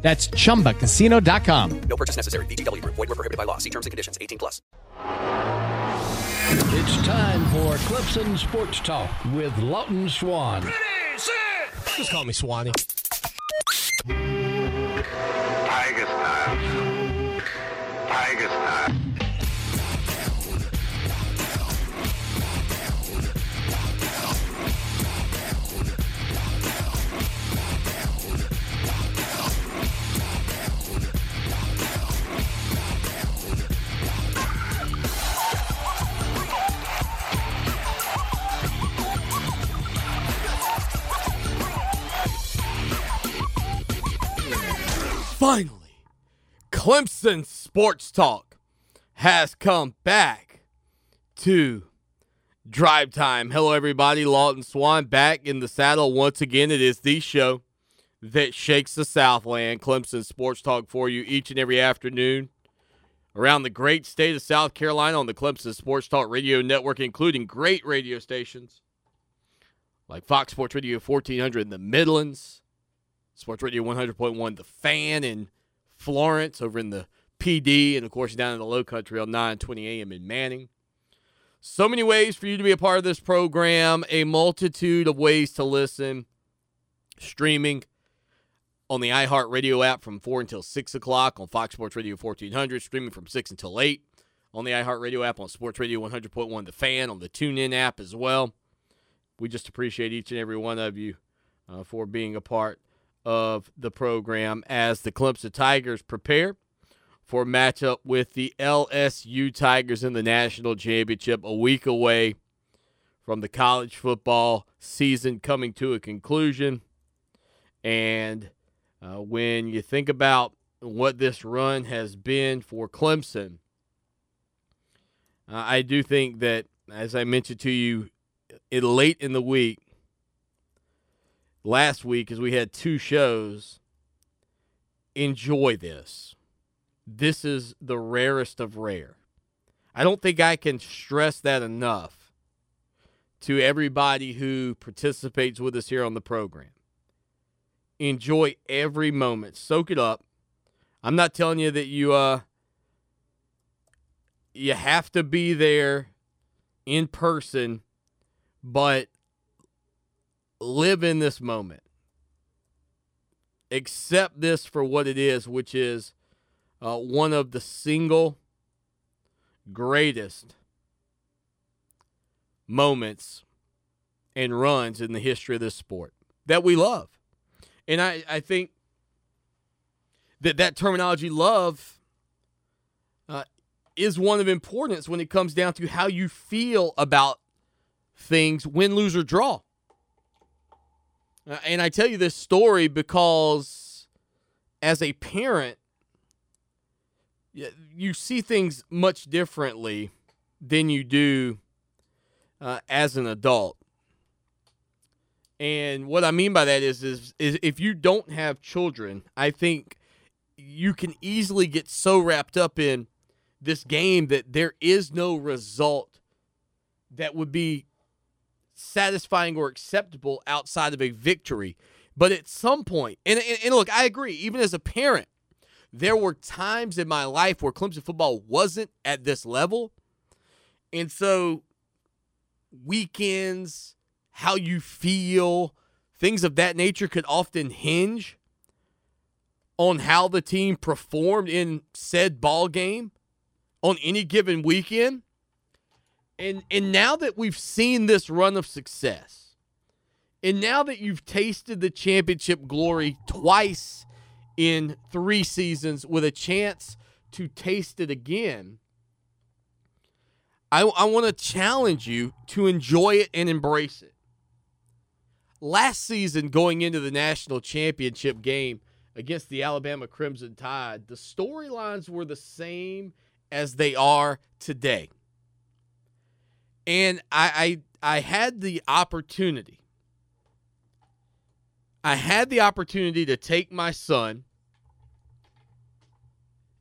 That's chumbacasino.com. No purchase necessary. VGW Group. Void were prohibited by law. See terms and conditions. 18 plus. It's time for Clemson Sports Talk with Lawton Swan. Just call me Swanee. Tiger style. Tiger style. Finally, Clemson Sports Talk has come back to drive time. Hello, everybody. Lawton Swan back in the saddle once again. It is the show that shakes the Southland. Clemson Sports Talk for you each and every afternoon around the great state of South Carolina on the Clemson Sports Talk Radio Network, including great radio stations like Fox Sports Radio 1400 in the Midlands. Sports Radio 100.1 The Fan in Florence, over in the PD, and of course down in the Low Country on 9:20 a.m. in Manning. So many ways for you to be a part of this program. A multitude of ways to listen. Streaming on the iHeartRadio app from 4 until 6 o'clock on Fox Sports Radio 1400. Streaming from 6 until 8 on the iHeartRadio app on Sports Radio 100.1 The Fan on the TuneIn app as well. We just appreciate each and every one of you uh, for being a part of the program as the Clemson Tigers prepare for a matchup with the LSU Tigers in the national championship a week away from the college football season coming to a conclusion. And uh, when you think about what this run has been for Clemson, uh, I do think that, as I mentioned to you it, late in the week, last week as we had two shows. Enjoy this. This is the rarest of rare. I don't think I can stress that enough to everybody who participates with us here on the program. Enjoy every moment. Soak it up. I'm not telling you that you uh you have to be there in person, but live in this moment. Accept this for what it is, which is uh, one of the single greatest moments and runs in the history of this sport that we love. And I, I think that that terminology love uh, is one of importance when it comes down to how you feel about things win, lose, or draw. Uh, and I tell you this story because as a parent, you see things much differently than you do uh, as an adult. And what I mean by that is, is, is if you don't have children, I think you can easily get so wrapped up in this game that there is no result that would be satisfying or acceptable outside of a victory. But at some point, and, and, and, look, I agree, even as a parent, there were times in my life where Clemson football wasn't at this level. And so, weekends, how you feel, things of that nature could often hinge on how the team performed in said ball game on any given weekend. And and now that we've seen this run of success, and now that you've tasted the championship glory twice in 3 seasons with a chance to taste it again, I, I want to challenge you to enjoy it and embrace it. Last season, going into the national championship game against the Alabama Crimson Tide, the storylines were the same as they are today. And I I, I had the opportunity. I had the opportunity to take my son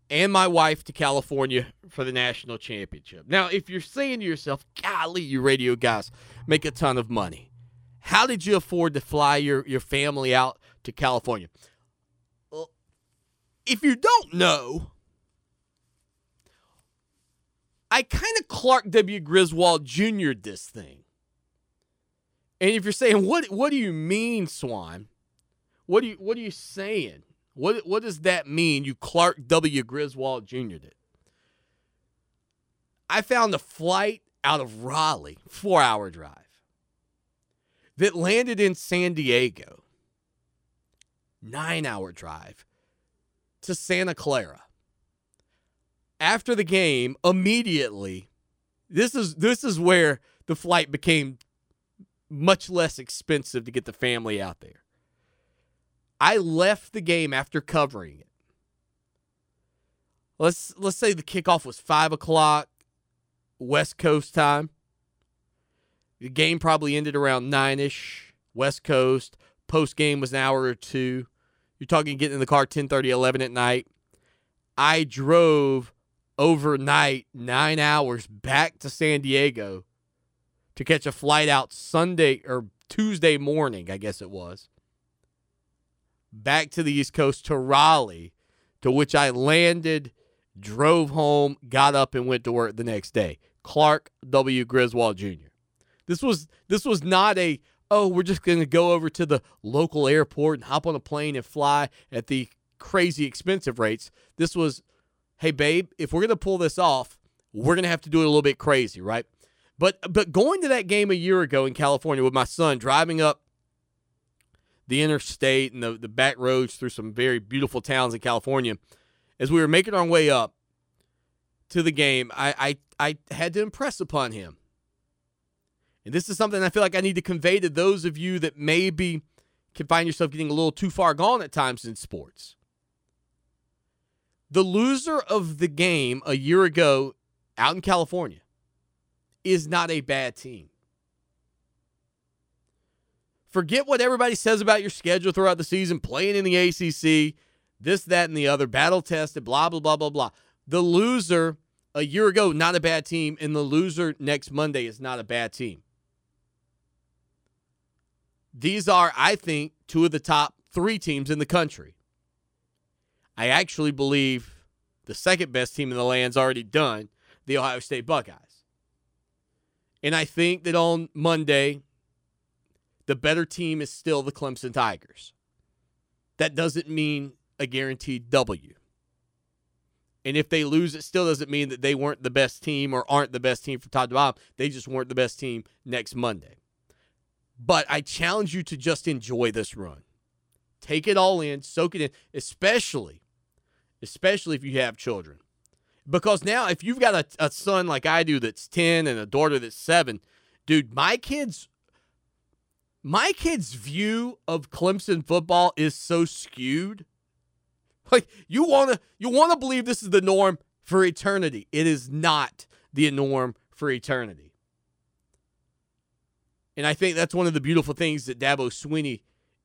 and my wife to California for the national championship. Now, if you're saying to yourself, golly, you radio guys make a ton of money. How did you afford to fly your, your family out to California? Well, if you don't know, I kind of Clark W. Griswold Jr. this thing. And if you're saying, what what do you mean, Swan? What do you what are you saying? What what does that mean? You Clark W. Griswold Jr. did. I found a flight out of Raleigh, four hour drive, that landed in San Diego, nine hour drive to Santa Clara. After the game, immediately, this is this is where the flight became much less expensive to get the family out there. I left the game after covering it. Let's let's say the kickoff was five o'clock West Coast time. The game probably ended around nine ish West Coast. Post game was an hour or two. You're talking getting in the car 10 30, 11 at night. I drove overnight nine hours back to San Diego to catch a flight out Sunday or Tuesday morning, I guess it was back to the East Coast to Raleigh, to which I landed, drove home, got up, and went to work the next day. Clark W. Griswold Jr. This was this was not a oh we're just going to go over to the local airport and hop on a plane and fly at the crazy expensive rates. This was hey babe, if we're going to pull this off, we're going to have to do it a little bit crazy, right? But but going to that game a year ago in California with my son driving up the interstate and the, the back roads through some very beautiful towns in California. As we were making our way up to the game, I, I, I had to impress upon him. And this is something I feel like I need to convey to those of you that maybe can find yourself getting a little too far gone at times in sports. The loser of the game a year ago out in California is not a bad team. Forget what everybody says about your schedule throughout the season, playing in the ACC, this, that, and the other, battle tested, blah, blah, blah, blah, blah. The loser a year ago, not a bad team, and the loser next Monday is not a bad team. These are, I think, two of the top three teams in the country. I actually believe the second best team in the land's already done, the Ohio State Buckeyes. And I think that on Monday, the better team is still the Clemson Tigers. That doesn't mean a guaranteed W. And if they lose, it still doesn't mean that they weren't the best team or aren't the best team from top to bottom. They just weren't the best team next Monday. But I challenge you to just enjoy this run. Take it all in, soak it in, especially, especially if you have children. Because now, if you've got a, a son like I do that's 10 and a daughter that's seven, dude, my kids my kid's view of Clemson football is so skewed. Like you want to you want to believe this is the norm for eternity. It is not the norm for eternity. And I think that's one of the beautiful things that Dabo Swinney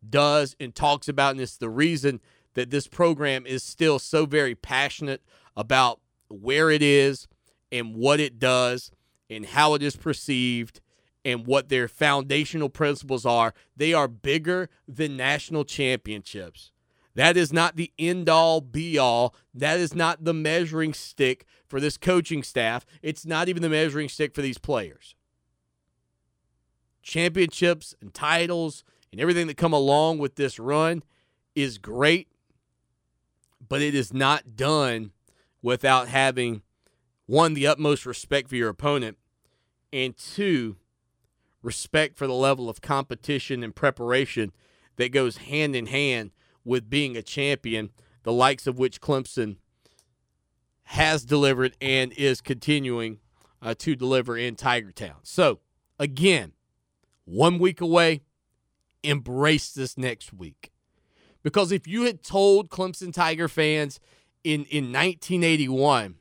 does and talks about and it's the reason that this program is still so very passionate about where it is and what it does and how it is perceived and what their foundational principles are, they are bigger than national championships. That is not the end all be all. That is not the measuring stick for this coaching staff. It's not even the measuring stick for these players. Championships and titles and everything that come along with this run is great, but it is not done without having one, the utmost respect for your opponent, and two, respect for the level of competition and preparation that goes hand in hand with being a champion, the likes of which Clemson has delivered and is continuing uh, to deliver in Tiger Town. So, again, one week away, embrace this next week. Because if you had told Clemson Tiger fans in, in 1981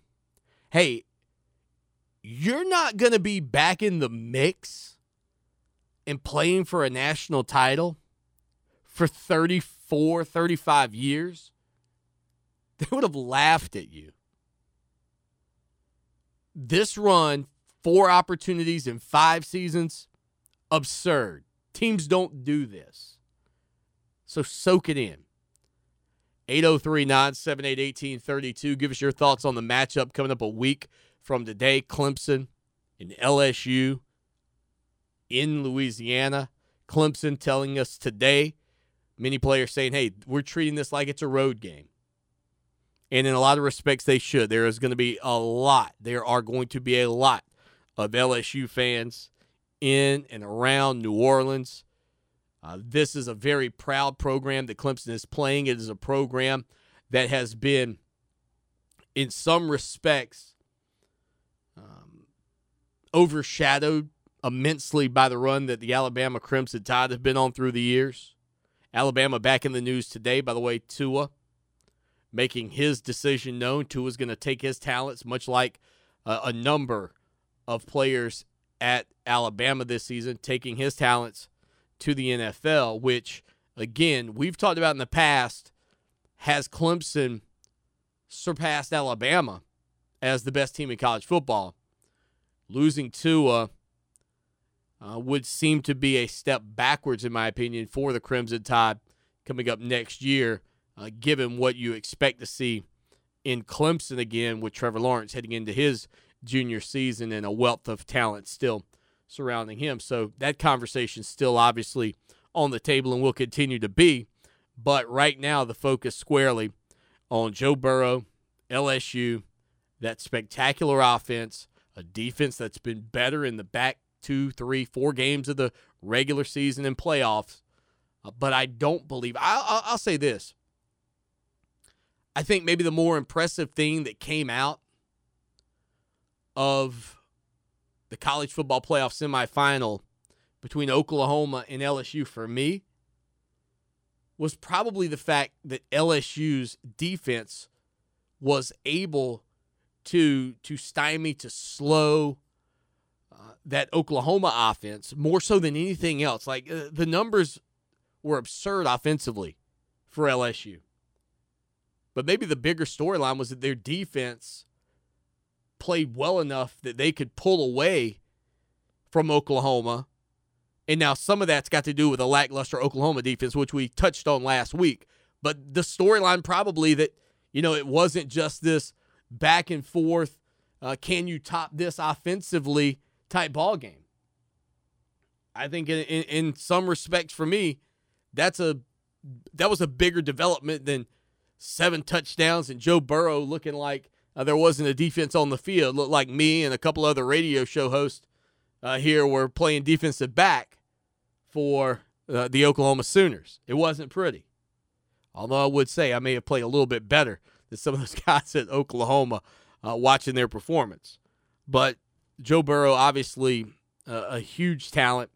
hey, you're not going to be back in the mix and playing for a national title for 34, 35 years, they would have laughed at you. This run, four opportunities in five seasons, absurd. Teams don't do this. So soak it in. 803 978 1832. Give us your thoughts on the matchup coming up a week from today. Clemson and LSU in Louisiana. Clemson telling us today, many players saying, hey, we're treating this like it's a road game. And in a lot of respects, they should. There is going to be a lot, there are going to be a lot of LSU fans in and around New Orleans. Uh, this is a very proud program that Clemson is playing. It is a program that has been, in some respects, um, overshadowed immensely by the run that the Alabama Crimson Tide have been on through the years. Alabama back in the news today, by the way, Tua making his decision known. Tua's going to take his talents, much like uh, a number of players at Alabama this season, taking his talents to the NFL, which, again, we've talked about in the past, has Clemson surpassed Alabama as the best team in college football. Losing Tua uh, would seem to be a step backwards, in my opinion, for the Crimson Tide coming up next year, uh, given what you expect to see in Clemson again with Trevor Lawrence heading into his junior season and a wealth of talent still surrounding him. So that conversation is still obviously on the table and will continue to be. But right now, the focus squarely on Joe Burrow, LSU, that spectacular offense, a defense that's been better in the back two, three, four games of the regular season and playoffs. Uh, but I don't believe, I'll, I'll say this. I think maybe the more impressive thing that came out of the college football playoff semifinal between Oklahoma and LSU for me was probably the fact that LSU's defense was able to to stymie to slow uh, that Oklahoma offense more so than anything else. Like uh, the numbers were absurd offensively for LSU. But maybe the bigger storyline was that their defense played well enough that they could pull away from Oklahoma. And now some of that's got to do with a lackluster Oklahoma defense, which we touched on last week. But the storyline probably that, you know, it wasn't just this back and forth, uh, can you top this offensively type ball game. I think in, in, in some respects for me, that's a that was a bigger development than seven touchdowns and Joe Burrow looking like uh, there wasn't a defense on the field. It looked like me and a couple other radio show hosts uh, here were playing defensive back for uh, the Oklahoma Sooners. It wasn't pretty. Although I would say I may have played a little bit better than some of those guys at Oklahoma uh, watching their performance. But Joe Burrow, obviously uh, a huge talent.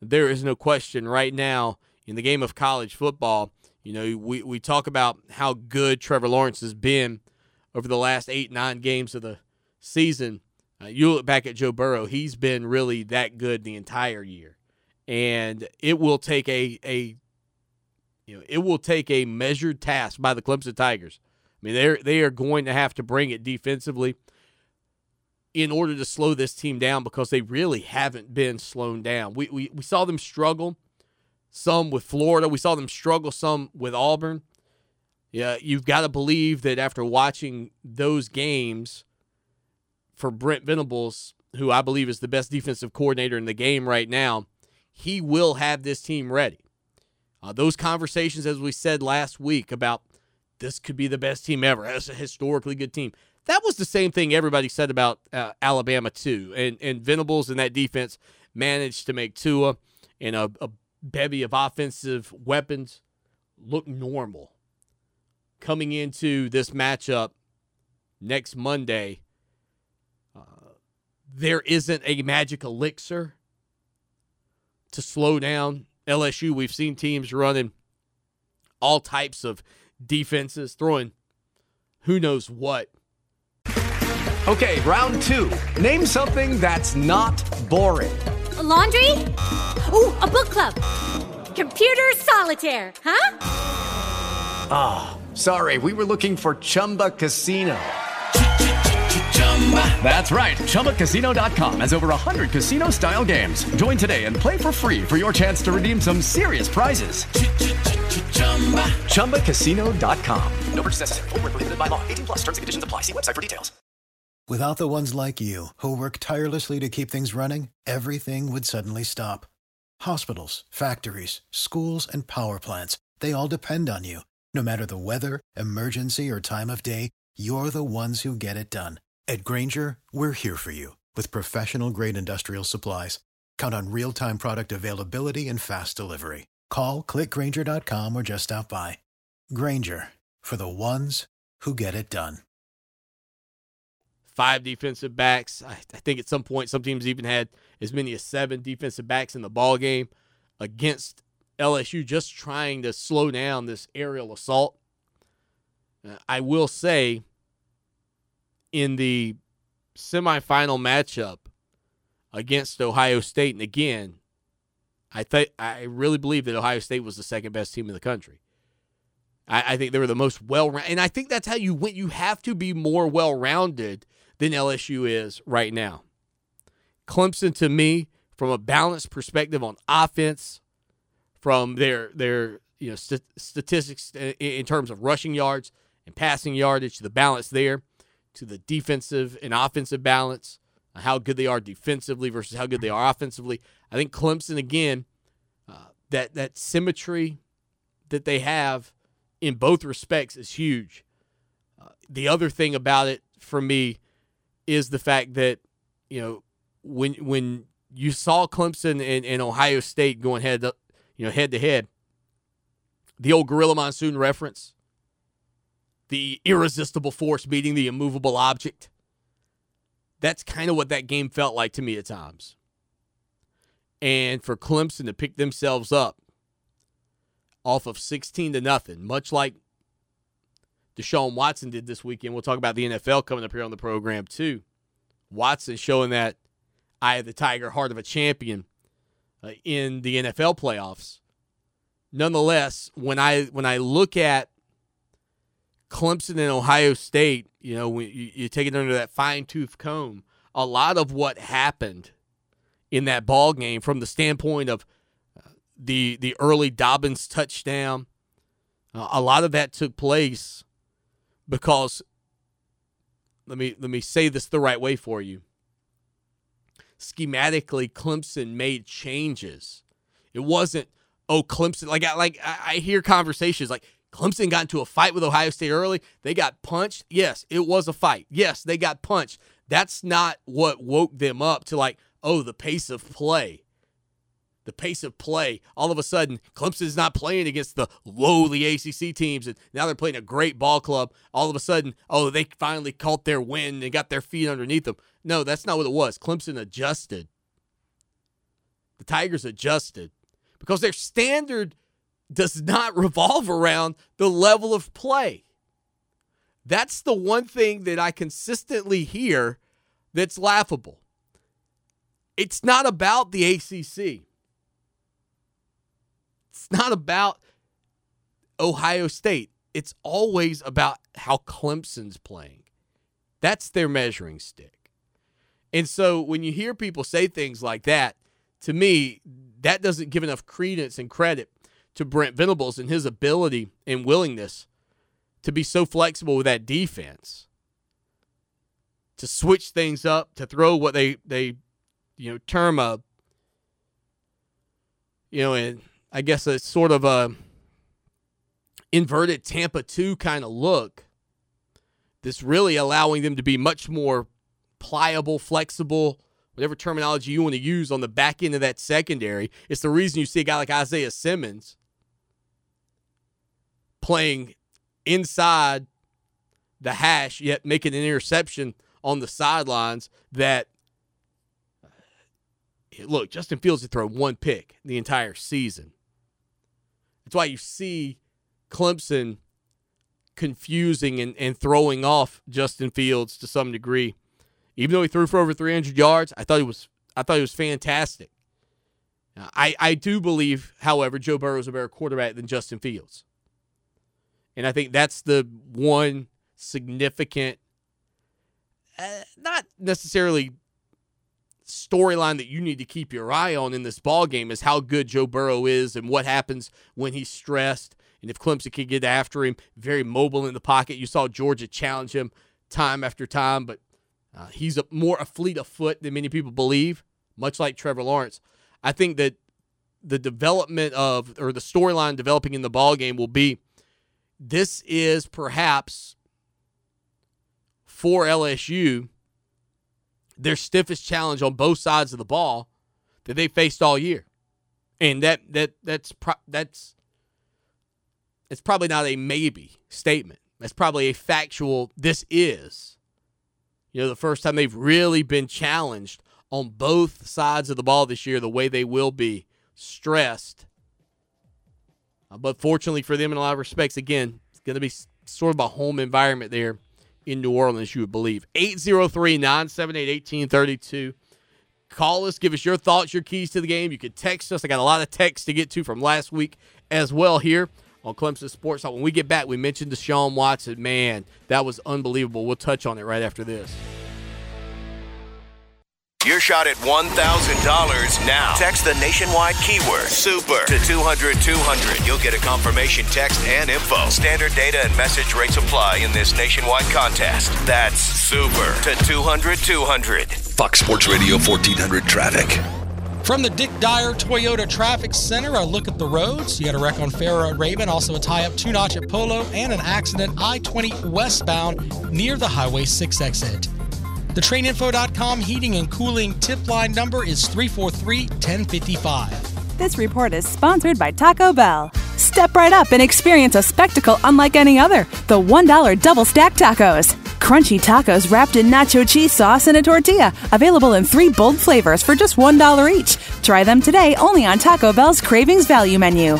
There is no question right now in the game of college football. You know, we, we talk about how good Trevor Lawrence has been over the last eight, nine games of the season. Uh, you look back at Joe Burrow, he's been really that good the entire year. And it will take a, a you know, it will take a measured task by the Clemson Tigers. I mean, they're they are going to have to bring it defensively in order to slow this team down because they really haven't been slowed down. We, we, we saw them struggle some with Florida. We saw them struggle some with Auburn. Yeah, you've got to believe that after watching those games for Brent Venables, who I believe is the best defensive coordinator in the game right now, he will have this team ready. Uh, those conversations, as we said last week, about this could be the best team ever, as a historically good team that was the same thing everybody said about uh, Alabama too. And and Venables and that defense managed to make Tua and a, a bevy of offensive weapons look normal. Coming into this matchup next Monday, uh, there isn't a magic elixir to slow down LSU. We've seen teams running all types of defenses, throwing who knows what Okay, round two. Name something that's not boring. A laundry? Ooh, a book club. Computer solitaire, huh? Ah, sorry, we were looking for Chumba Casino. That's right. ChumbaCasino.com has over 100 casino style games. Join today and play for free for your chance to redeem some serious prizes. ChumbaCasino.com. No purchase necessary. Where prohibited by law. 18 plus terms and conditions apply. See website for details. Without the ones like you, who work tirelessly to keep things running, everything would suddenly stop. Hospitals, factories, schools, and power plants, they all depend on you. No matter the weather, emergency, or time of day, you're the ones who get it done. At Grainger, we're here for you with professional grade industrial supplies. Count on real time product availability and fast delivery. Call clickgrainger.com or just stop by. Grainger for the ones who get it done. five defensive backs. I, think at some point some teams even had as many as seven defensive backs in the ball game against LSU, just trying to slow down this aerial assault. I will say, in the semifinal matchup against Ohio State, and again, I think I really believe that Ohio State was the second best team in the country. I, I think they were the most well rounded, and I think that's how you win. You have to be more well rounded than LSU is right now. Clemson, to me, from a balanced perspective on offense, from their their you know st- statistics in, in terms of rushing yards and passing yardage, the balance there, to the defensive and offensive balance, how good they are defensively versus how good they are offensively. I think Clemson again, uh, that that symmetry that they have in both respects is huge. Uh, the other thing about it for me is the fact that you know when when you saw Clemson and, and Ohio State going head to, you know head to head, the old Gorilla Monsoon reference, the irresistible force meeting the immovable object. That's kind of what that game felt like to me at times. And for Clemson to pick themselves up off of 16 to nothing, much like Deshaun Watson did this weekend. We'll talk about the NFL coming up here on the program too. Watson showing that eye of the tiger, heart of a champion uh, in the NFL playoffs. Nonetheless, when I when I look at Clemson and Ohio State, you know, when you, you take it under that fine tooth comb, a lot of what happened in that ball game from the standpoint of uh, the the early Dobbins touchdown, uh, a lot of that took place because let me let me say this the right way for you. Schematically, Clemson made changes. It wasn't oh Clemson like I like I I hear conversations like Clemson got into a fight with Ohio State early. They got punched. Yes, it was a fight. Yes, they got punched. That's not what woke them up to like oh the pace of play the pace of play. All of a sudden, Clemson's not playing against the lowly ACC teams, and now they're playing a great ball club. All of a sudden, oh, they finally caught their wind and got their feet underneath them. No, that's not what it was. Clemson adjusted. The Tigers adjusted because their standard does not revolve around the level of play. That's the one thing that I consistently hear that's laughable. It's not about the ACC. It's not about Ohio State. It's always about how Clemson's playing. That's their measuring stick. And so when you hear people say things like that, to me, that doesn't give enough credence and credit to Brent Venables and his ability and willingness to be so flexible with that defense, to switch things up, to throw what they they you know term a you know, and I guess a sort of a inverted Tampa 2 kind of look. This really allowing them to be much more pliable, flexible, whatever terminology you want to use on the back end of that secondary. It's the reason you see a guy like Isaiah Simmons playing inside the hash, yet making an interception on the sidelines that look, Justin Fields had thrown one pick the entire season. That's why you see Clemson confusing and, and throwing off Justin Fields to some degree Even though he threw for over 300 yards, I thought he was I thought he was fantastic. Now, I I do believe, however, Joe Burrow is a better quarterback than Justin Fields, and I think that's the one significant, uh, not necessarily storyline that you need to keep your eye on in this ball game is how good Joe Burrow is and what happens when he's stressed and if Clemson can get after him. Very mobile in the pocket. You saw Georgia challenge him time after time, but uh, he's a, more a fleet of foot than many people believe, much like Trevor Lawrence. I think that the development of or the storyline developing in the ball game will be this is perhaps for LSU their stiffest challenge on both sides of the ball that they faced all year. And that that that's pro- that's it's probably not a maybe statement. That's probably a factual this is. You know, the first time they've really been challenged on both sides of the ball this year the way they will be stressed. Uh, but fortunately for them in a lot of respects again, it's going to be sort of a home environment there in New Orleans, you would believe. 803 978 1832. Call us, give us your thoughts, your keys to the game. You can text us. I got a lot of texts to get to from last week as well here on Clemson Sports Talk. When we get back, we mentioned Deshaun Watson. Man, that was unbelievable. We'll touch on it right after this. Your shot at $1,000 now. Text the nationwide keyword SUPER to 200 200. You'll get a confirmation text and info. Standard data and message rates apply in this nationwide contest. That's SUPER to 200 200. Fox Sports Radio 1400 traffic. From the Dick Dyer Toyota Traffic Center, a look at the roads. You got a wreck on Farrah at Raven, also a tie up two notch at Polo, and an accident I 20 westbound near the Highway 6 exit. The traininfo.com heating and cooling tip line number is 343 1055. This report is sponsored by Taco Bell. Step right up and experience a spectacle unlike any other the $1 double stack tacos. Crunchy tacos wrapped in nacho cheese sauce and a tortilla, available in three bold flavors for just $1 each. Try them today only on Taco Bell's Cravings Value Menu.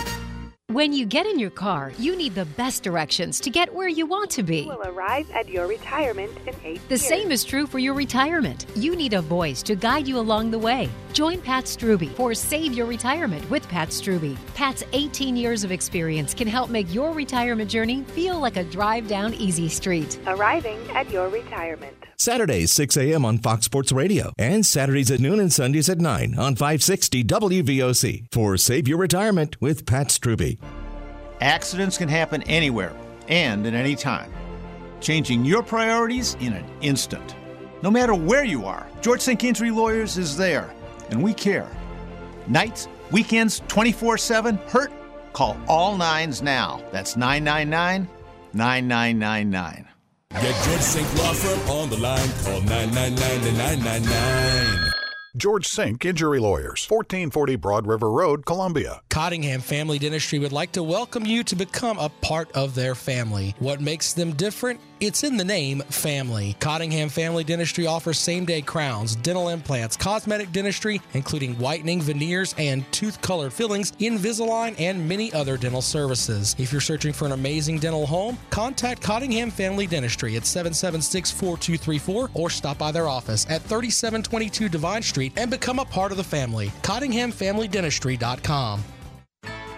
When you get in your car, you need the best directions to get where you want to be. You will arrive at your retirement in eight The years. same is true for your retirement. You need a voice to guide you along the way. Join Pat Struby for Save Your Retirement with Pat Struby. Pat's 18 years of experience can help make your retirement journey feel like a drive down easy street. Arriving at your retirement. Saturdays 6 a.m. on Fox Sports Radio and Saturdays at noon and Sundays at 9 on 560 WVOC for Save Your Retirement with Pat Struby. Accidents can happen anywhere and at any time, changing your priorities in an instant. No matter where you are, George Sink Injury Lawyers is there, and we care. Nights, weekends, 24 7, hurt? Call all nines now. That's 999 9999. Get George Sink Law Firm on the line. Call 999-999. George Sink Injury Lawyers, 1440 Broad River Road, Columbia. Cottingham Family Dentistry would like to welcome you to become a part of their family. What makes them different? It's in the name family. Cottingham Family Dentistry offers same day crowns, dental implants, cosmetic dentistry, including whitening, veneers, and tooth color fillings, Invisalign, and many other dental services. If you're searching for an amazing dental home, contact Cottingham Family Dentistry at 776 4234 or stop by their office at 3722 Devine Street and become a part of the family. CottinghamFamilyDentistry.com.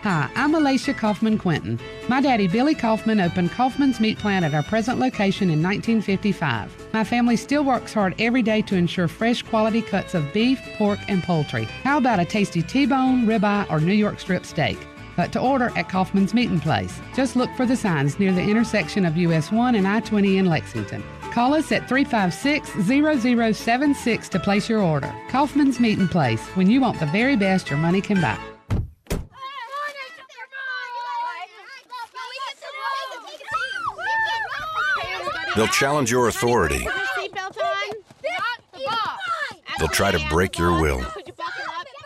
Hi, I'm Alicia Caughman Quinton. My daddy, Billy Caughman, opened Caughman's Meat Plant at our present location in 1955. My family still works hard every day to ensure fresh quality cuts of beef, pork, and poultry. How about a tasty T-bone, ribeye, or New York strip steak? But to order at Caughman's Meat and Place, just look for the signs near the intersection of US 1 and I-20 in Lexington. Call us at 356-0076 to place your order. Caughman's Meat and Place, when you want the very best your money can buy. They'll challenge your authority. They'll try to break your will.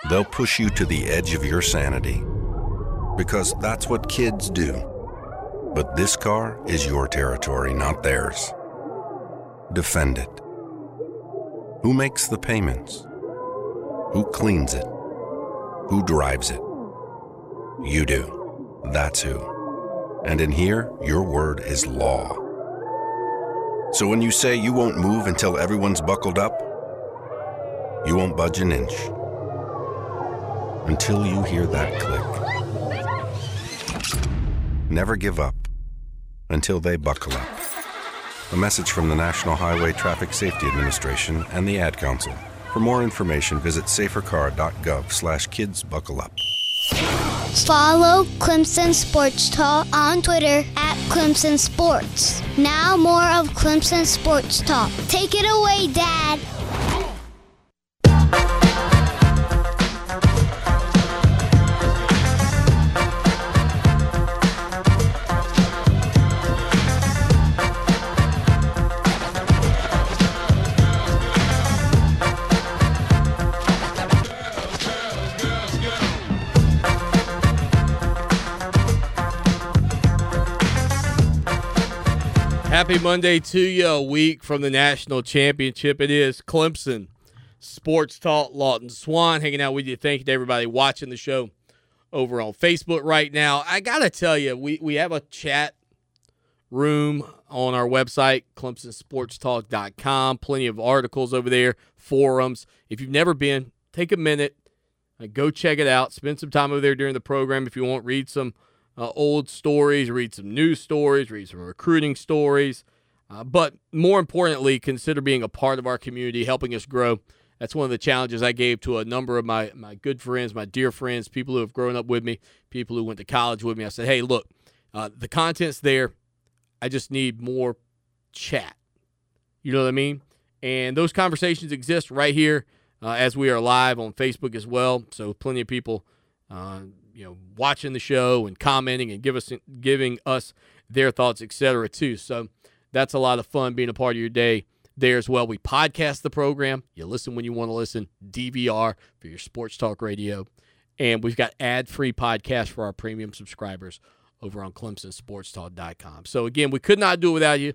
They'll push you to the edge of your sanity. Because that's what kids do. But this car is your territory, not theirs. Defend it. Who makes the payments? Who cleans it? Who drives it? You do. That's who. And in here, your word is law. So when you say you won't move until everyone's buckled up, you won't budge an inch. Until you hear that click. Never give up until they buckle up. A message from the National Highway Traffic Safety Administration and the Ad Council. For more information, visit safercar.gov slash kids buckle up. Follow Clemson Sports Talk on Twitter at Clemson Sports. Now more of Clemson Sports Talk. Take it away, Dad. Happy Monday to you. A week from the national championship. It is Clemson Sports Talk. Lawton Swan hanging out with you. Thank you to everybody watching the show over on Facebook right now. I gotta tell you, we we have a chat room on our website, ClemsonSportsTalk.com. Plenty of articles over there, forums. If you've never been, take a minute, go check it out. Spend some time over there during the program if you want. Read some uh, old stories, read some news stories, read some recruiting stories. Uh, but more importantly, consider being a part of our community, helping us grow. That's one of the challenges I gave to a number of my, my good friends, my dear friends, people who have grown up with me, people who went to college with me. I said, hey, look, uh, the content's there. I just need more chat. You know what I mean? And those conversations exist right here uh, as we are live on Facebook as well. So plenty of people uh, you know watching the show and commenting and give us giving us their thoughts, etc. Too. So that's a lot of fun being a part of your day there as well. We podcast the program. You listen when you want to listen. DVR for your sports talk radio, and we've got ad-free podcasts for our premium subscribers over on ClemsonSportsTalk.com. So again, we could not do it without you,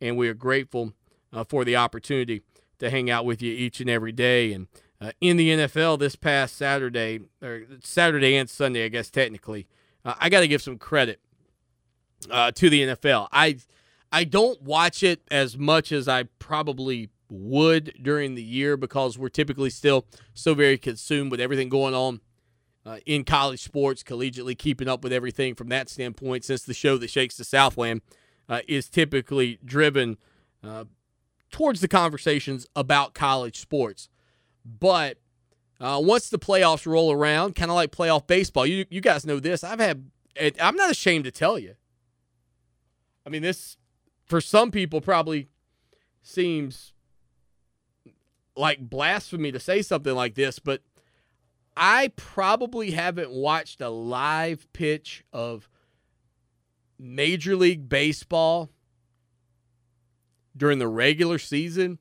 and we are grateful uh, for the opportunity to hang out with you each and every day and uh, in the NFL this past Saturday, or Saturday and Sunday, I guess technically. Uh, I got to give some credit uh, to the NFL. I I don't watch it as much as I probably would during the year because we're typically still so very consumed with everything going on uh, in college sports, collegiately keeping up with everything from that standpoint. Since the show that shakes the Southland uh, is typically driven uh, towards the conversations about college sports. But uh, once the playoffs roll around, kind of like playoff baseball, you you guys know this. I've had, I'm not ashamed to tell you. I mean, this for some people probably seems like blasphemy to say something like this, but I probably haven't watched a live pitch of Major League Baseball during the regular season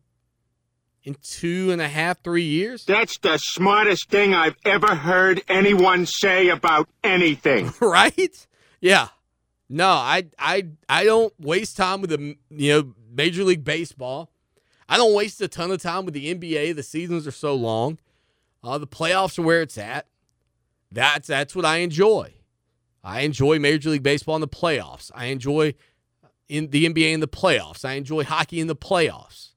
in two and a half, three years. That's the smartest thing I've ever heard anyone say about anything. right? Yeah. No, I I I don't waste time with the you know Major League Baseball. I don't waste a ton of time with the NBA. The seasons are so long. Uh, the playoffs are where it's at. That's that's what I enjoy. I enjoy Major League Baseball in the playoffs. I enjoy in the NBA in the playoffs. I enjoy hockey in the playoffs.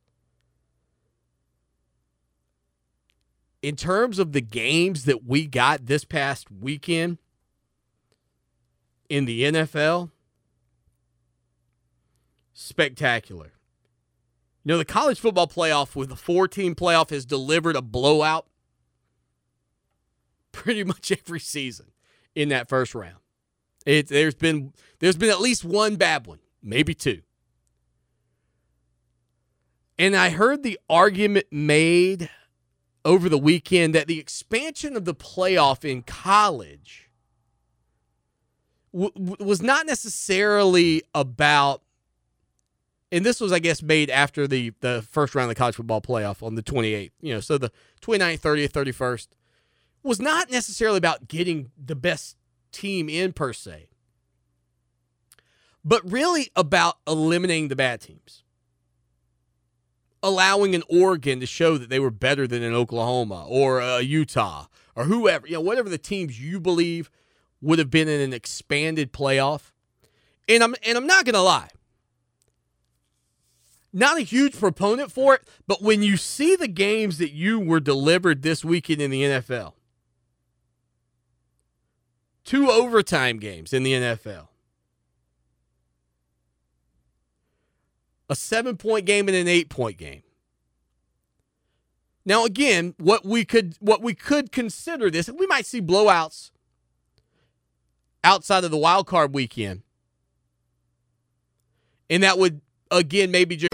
In terms of the games that we got this past weekend in the NFL, spectacular. You know, the college football playoff with the four team playoff has delivered a blowout pretty much every season in that first round. It, there's been there's been at least one bad one, maybe two. And I heard the argument made over the weekend that the expansion of the playoff in college w- was not necessarily about and this was i guess made after the the first round of the college football playoff on the 28th you know so the 29th 30th 31st was not necessarily about getting the best team in per se but really about eliminating the bad teams allowing an Oregon to show that they were better than an Oklahoma or a Utah or whoever, you know, whatever the teams you believe would have been in an expanded playoff. And I'm and I'm not going to lie. not a huge proponent for it, but when you see the games that you were delivered this weekend in the NFL, two overtime games in the NFL, a seven point game and an eight point game. Now again, what we could what we could consider this, we might see blowouts outside of the wild card weekend. And that would again maybe just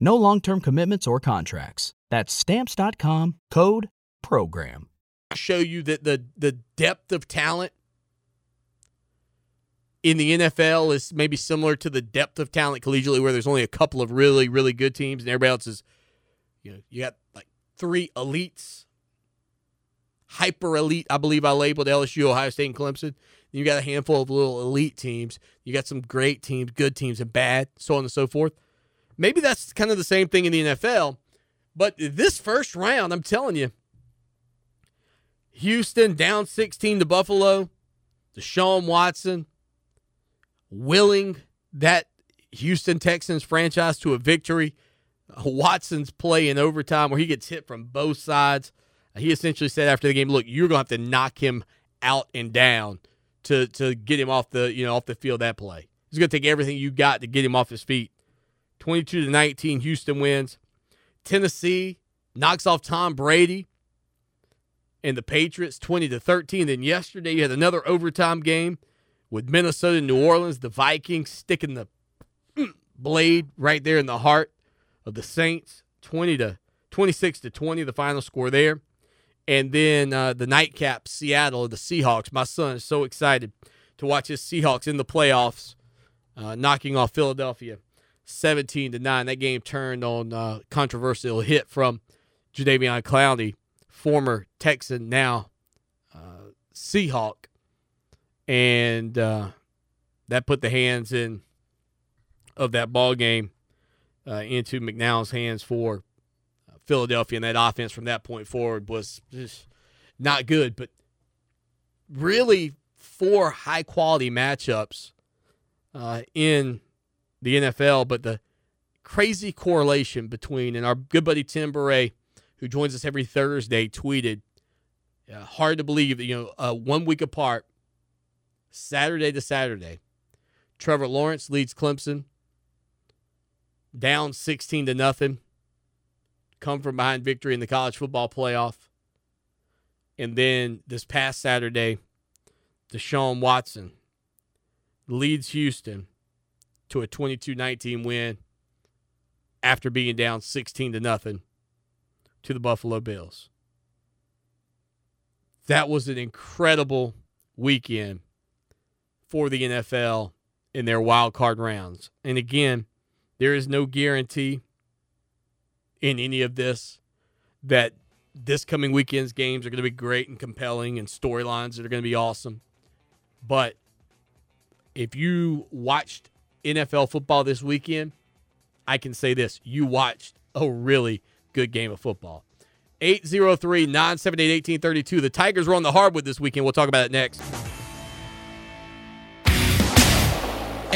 No long term commitments or contracts. That's Stamps.com code PROGRAM. show you that the the depth of talent in the NFL is maybe similar to the depth of talent collegially, where there's only a couple of really really good teams, and everybody else is, you know, you got like three elites, hyper elite. I believe I labeled LSU, Ohio State, and Clemson. You got a handful of little elite teams. You got some great teams, good teams, and bad, so on and so forth. Maybe that's kind of the same thing in the NFL. But this first round, I'm telling you, Houston down 16 to Buffalo. Deshaun Watson willing that Houston Texans franchise to a victory. Watson's play in overtime where he gets hit from both sides. He essentially said after the game, "Look, you're going to have to knock him out and down to to get him off the you know off the field that play. He's going to take everything you got to get him off his feet." 22 to 19, Houston wins. Tennessee knocks off Tom Brady and the Patriots 20 to 13. Then yesterday you had another overtime game with Minnesota and New Orleans. The Vikings sticking the blade right there in the heart of the Saints 20 to 26 to 20 the final score there. And then uh, the nightcap Seattle the Seahawks. My son is so excited to watch his Seahawks in the playoffs uh, knocking off Philadelphia 17 to 9. That game turned on a controversial hit from Jadeveon Clowney, former Texan, now uh, Seahawk. And uh, that put the hands in of that ball game uh, into McCown's hands for uh, Philadelphia. And that offense from that point forward was just not good. But really, four high quality matchups uh, in the NFL, but the crazy correlation between, and our good buddy Tim Bourret, who joins us every Thursday, tweeted, uh, hard to believe that, you know, uh, one week apart, Saturday to Saturday, Trevor Lawrence leads Clemson down 16 to nothing, come from behind victory in the college football playoff. And then this past Saturday, Deshaun Watson leads Houston to a 22-19 win after being down 16 to nothing to the Buffalo Bills. That was an incredible weekend for the NFL in their wild card rounds. And again, there is no guarantee in any of this that this coming weekend's games are going to be great and compelling and storylines that are going to be awesome. But if you watched NFL football this weekend, I can say this you watched a really good game of football. 803 978 1832. The Tigers were on the hardwood this weekend. We'll talk about it next.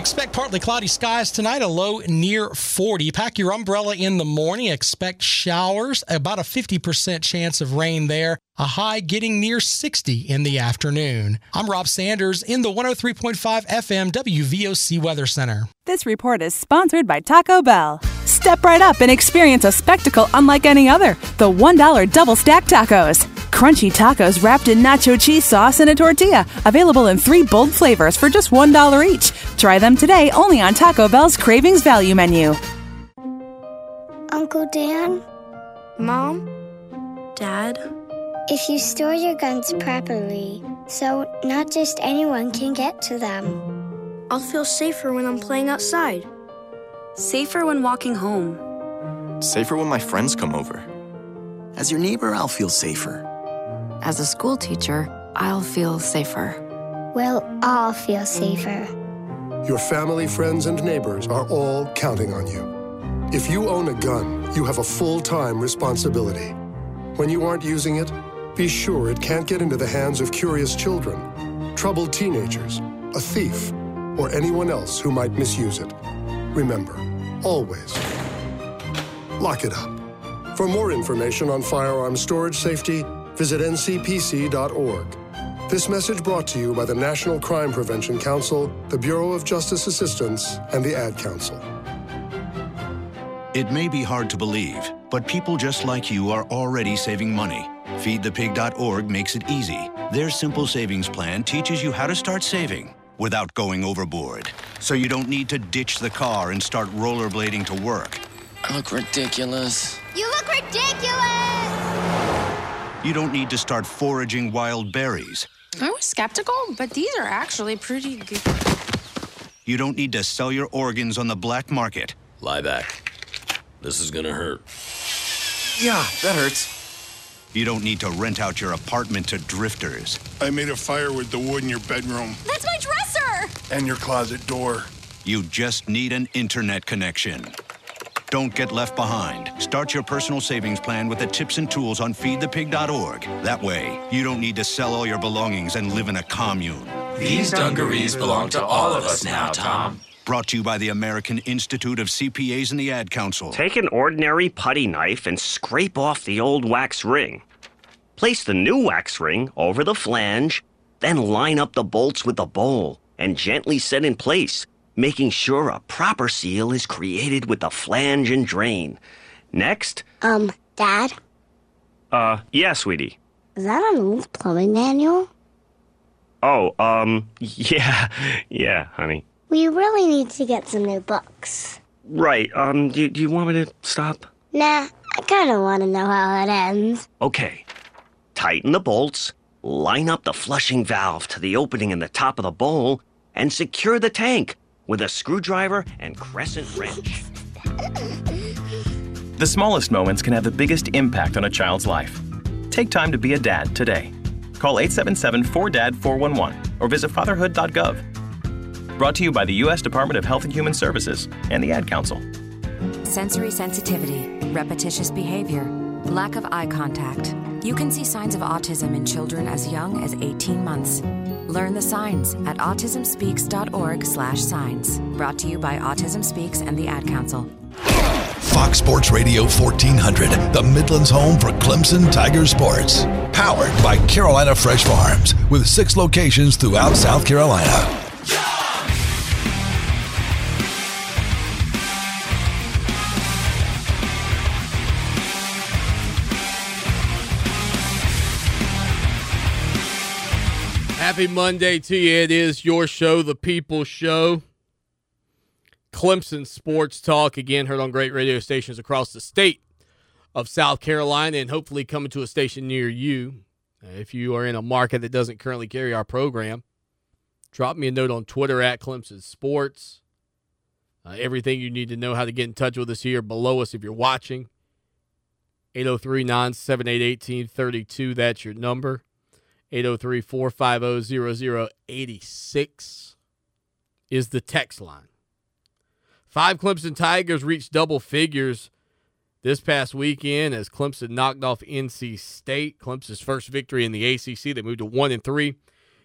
Expect partly cloudy skies tonight, a low near 40. Pack your umbrella in the morning. Expect showers, about a 50% chance of rain there. A high getting near 60 in the afternoon. I'm Rob Sanders in the 103.5 FM WVOC Weather Center. This report is sponsored by Taco Bell. Step right up and experience a spectacle unlike any other the $1 double stack tacos. Crunchy tacos wrapped in nacho cheese sauce and a tortilla, available in three bold flavors for just $1 each. Try them today only on Taco Bell's Cravings Value Menu. Uncle Dan? Mom? Dad? If you store your guns properly, so not just anyone can get to them. I'll feel safer when I'm playing outside. Safer when walking home. Safer when my friends come over. As your neighbor, I'll feel safer. As a school teacher, I'll feel safer. We'll all feel safer. Your family, friends, and neighbors are all counting on you. If you own a gun, you have a full time responsibility. When you aren't using it, be sure it can't get into the hands of curious children, troubled teenagers, a thief, or anyone else who might misuse it. Remember, always lock it up. For more information on firearm storage safety, visit ncpc.org. This message brought to you by the National Crime Prevention Council, the Bureau of Justice Assistance, and the Ad Council. It may be hard to believe, but people just like you are already saving money. FeedThePig.org makes it easy. Their simple savings plan teaches you how to start saving without going overboard. So you don't need to ditch the car and start rollerblading to work. I look ridiculous. You look ridiculous! You don't need to start foraging wild berries. I was skeptical, but these are actually pretty good. You don't need to sell your organs on the black market. Lie back. This is gonna hurt. Yeah, that hurts. You don't need to rent out your apartment to drifters. I made a fire with the wood in your bedroom That's my dresser! and your closet door. You just need an internet connection. Don't get left behind. Start your personal savings plan with the tips and tools on feedthepig.org. That way, you don't need to sell all your belongings and live in a commune. These dungarees belong to all of us now, Tom. Brought to you by the American Institute of CPAs and the Ad Council. Take an ordinary putty knife and scrape off the old wax ring. Place the new wax ring over the flange, then line up the bolts with the bowl and gently set in place, making sure a proper seal is created with the flange and drain. Next, Um, Dad, uh, yeah, sweetie. is that an old plumbing manual? Oh, um, yeah, yeah, honey. We really need to get some new books. Right, um, do, do you want me to stop? Nah, I kinda wanna know how it ends. Okay. Tighten the bolts, line up the flushing valve to the opening in the top of the bowl, and secure the tank with a screwdriver and crescent wrench. The smallest moments can have the biggest impact on a child's life. Take time to be a dad today. Call 877 4DAD 411 or visit fatherhood.gov. Brought to you by the U.S. Department of Health and Human Services and the Ad Council. Sensory sensitivity, repetitious behavior, lack of eye contact. You can see signs of autism in children as young as 18 months. Learn the signs at autismspeaks.org/signs. Brought to you by Autism Speaks and the Ad Council. Fox Sports Radio 1400, the Midlands home for Clemson Tiger sports. Powered by Carolina Fresh Farms, with six locations throughout South Carolina. Happy Monday to you. It is your show, The People Show. Clemson Sports Talk, again, heard on great radio stations across the state of South Carolina and hopefully coming to a station near you. Uh, If you are in a market that doesn't currently carry our program, drop me a note on Twitter at Clemson Sports. Uh, everything you need to know how to get in touch with us here below us if you're watching. 803 978 1832. That's your number. 803 450 0086 is the text line. Five Clemson Tigers reached double figures this past weekend as Clemson knocked off NC State. Clemson's first victory in the ACC. They moved to 1 and 3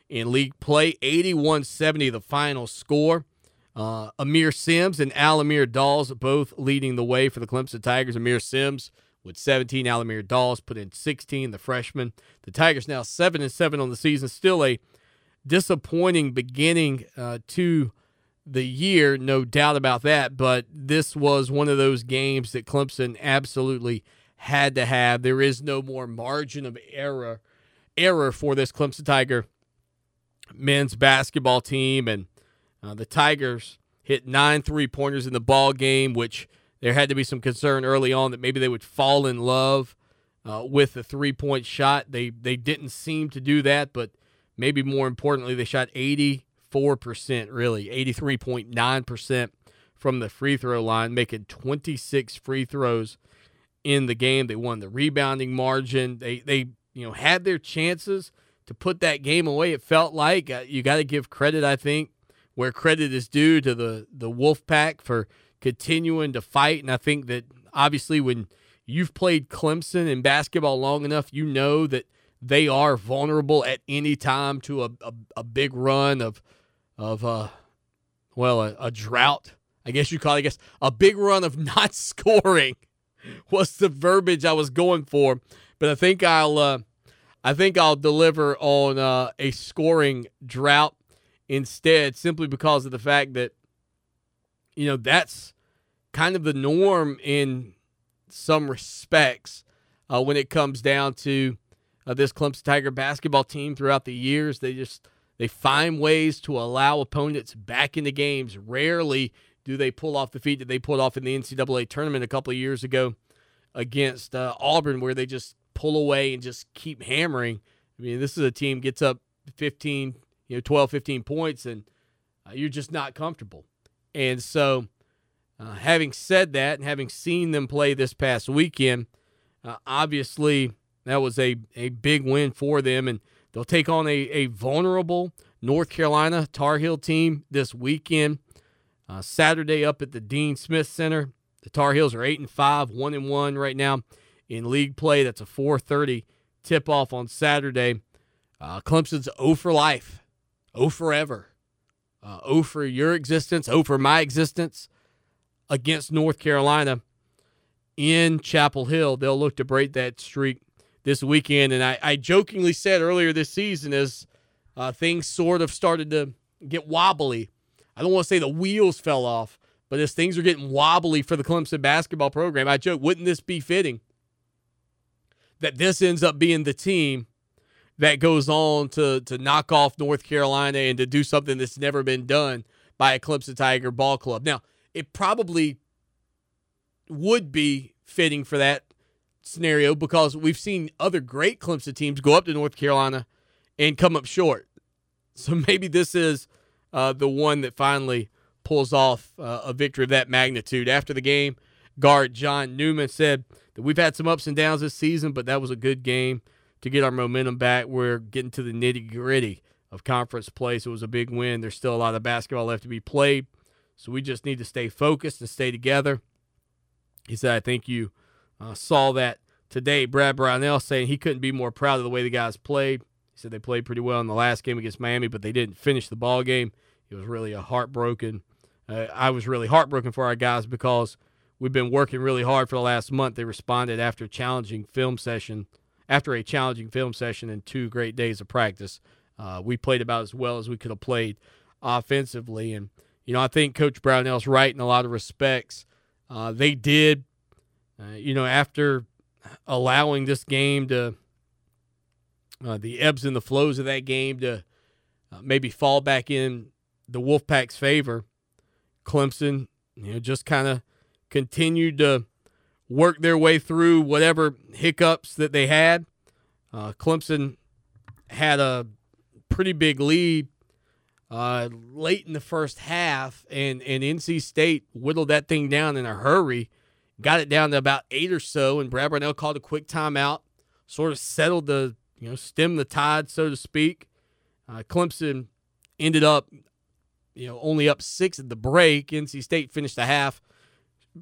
in league play. 81 70 the final score. Uh, Aamir Simms and Al-Amir Dawes both leading the way for the Clemson Tigers. Aamir Simms with 17, Al-Amir Dawes put in 16, the freshman. The Tigers now 7 and 7 on the season. Still a disappointing beginning uh, to the year, no doubt about that. But this was one of those games that Clemson absolutely had to have. There is no more margin of error error for this Clemson Tiger men's basketball team, and uh, the Tigers hit nine three pointers in the ball game, which there had to be some concern early on that maybe they would fall in love uh, with the three point shot. They they didn't seem to do that, but maybe more importantly, they shot 84%, really, 83.9% from the free throw line, making 26 free throws in the game. They won the rebounding margin. They they you know had their chances to put that game away. It felt like uh, you got to give credit, I think, where credit is due to the the Wolfpack for continuing to fight. And I think that obviously when you've played Clemson in basketball long enough, you know that they are vulnerable at any time to a, a, a big run of of uh well a, a, drought. I guess you call it, I guess a big run of not scoring was the verbiage I was going for. But I think I'll uh, I think I'll deliver on uh, a scoring drought instead, simply because of the fact that you know that's kind of the norm in some respects uh, when it comes down to uh, this Clemson Tiger basketball team throughout the years. They just they find ways to allow opponents back into games. Rarely do they pull off the feat that they pulled off in the NCAA tournament a couple of years ago against uh, Auburn, where they just pull away and just keep hammering. I mean, this is a team gets up 15, you know, 12, 15 points, and uh, you're just not comfortable. And so, uh, having said that, and having seen them play this past weekend, uh, obviously that was a, a big win for them. And they'll take on a, a vulnerable North Carolina Tar Heel team this weekend. Uh, Saturday up at the Dean Smith Center. The Tar Heels are eight and five, one and one right now in league play. That's a 4:30 tip off on Saturday. Uh, Clemson's 0 for life, 0 forever, uh, 0 for your existence, 0 for my existence against North Carolina in Chapel Hill. They'll look to break that streak this weekend. And I, I jokingly said earlier this season as uh, things sort of started to get wobbly. I don't want to say the wheels fell off, but as things are getting wobbly for the Clemson basketball program, I joke, wouldn't this be fitting that this ends up being the team that goes on to to knock off North Carolina and to do something that's never been done by a Clemson Tiger ball club. Now, it probably would be fitting for that scenario because we've seen other great Clemson teams go up to North Carolina and come up short. So maybe this is uh, the one that finally pulls off uh, a victory of that magnitude. After the game, guard John Newman said that we've had some ups and downs this season, but that was a good game to get our momentum back. We're getting to the nitty gritty of conference play, so it was a big win. There's still a lot of basketball left to be played, so we just need to stay focused and stay together. He said, I think you uh, saw that today. Brad Brownell saying he couldn't be more proud of the way the guys played. He said they played pretty well in the last game against Miami, but they didn't finish the ball game. It was really a heartbroken. Uh, I was really heartbroken for our guys because we've been working really hard for the last month. They responded after a challenging film session, after a challenging film session and two great days of practice. Uh, we played about as well as we could have played offensively, and you know I think Coach Brownell's right in a lot of respects. Uh, they did uh, you know, after allowing this game to uh, the ebbs and the flows of that game to uh, maybe fall back in the Wolfpack's favor, Clemson, you know, just kind of continued to work their way through whatever hiccups that they had. Uh, Clemson had a pretty big lead uh, late in the first half, and, and NC State whittled that thing down in a hurry got it down to about eight or so, and Brad Brownell called a quick timeout, sort of settled the, you know, stem the tide, so to speak. Uh, Clemson ended up, you know, only up six at the break. NC State finished the half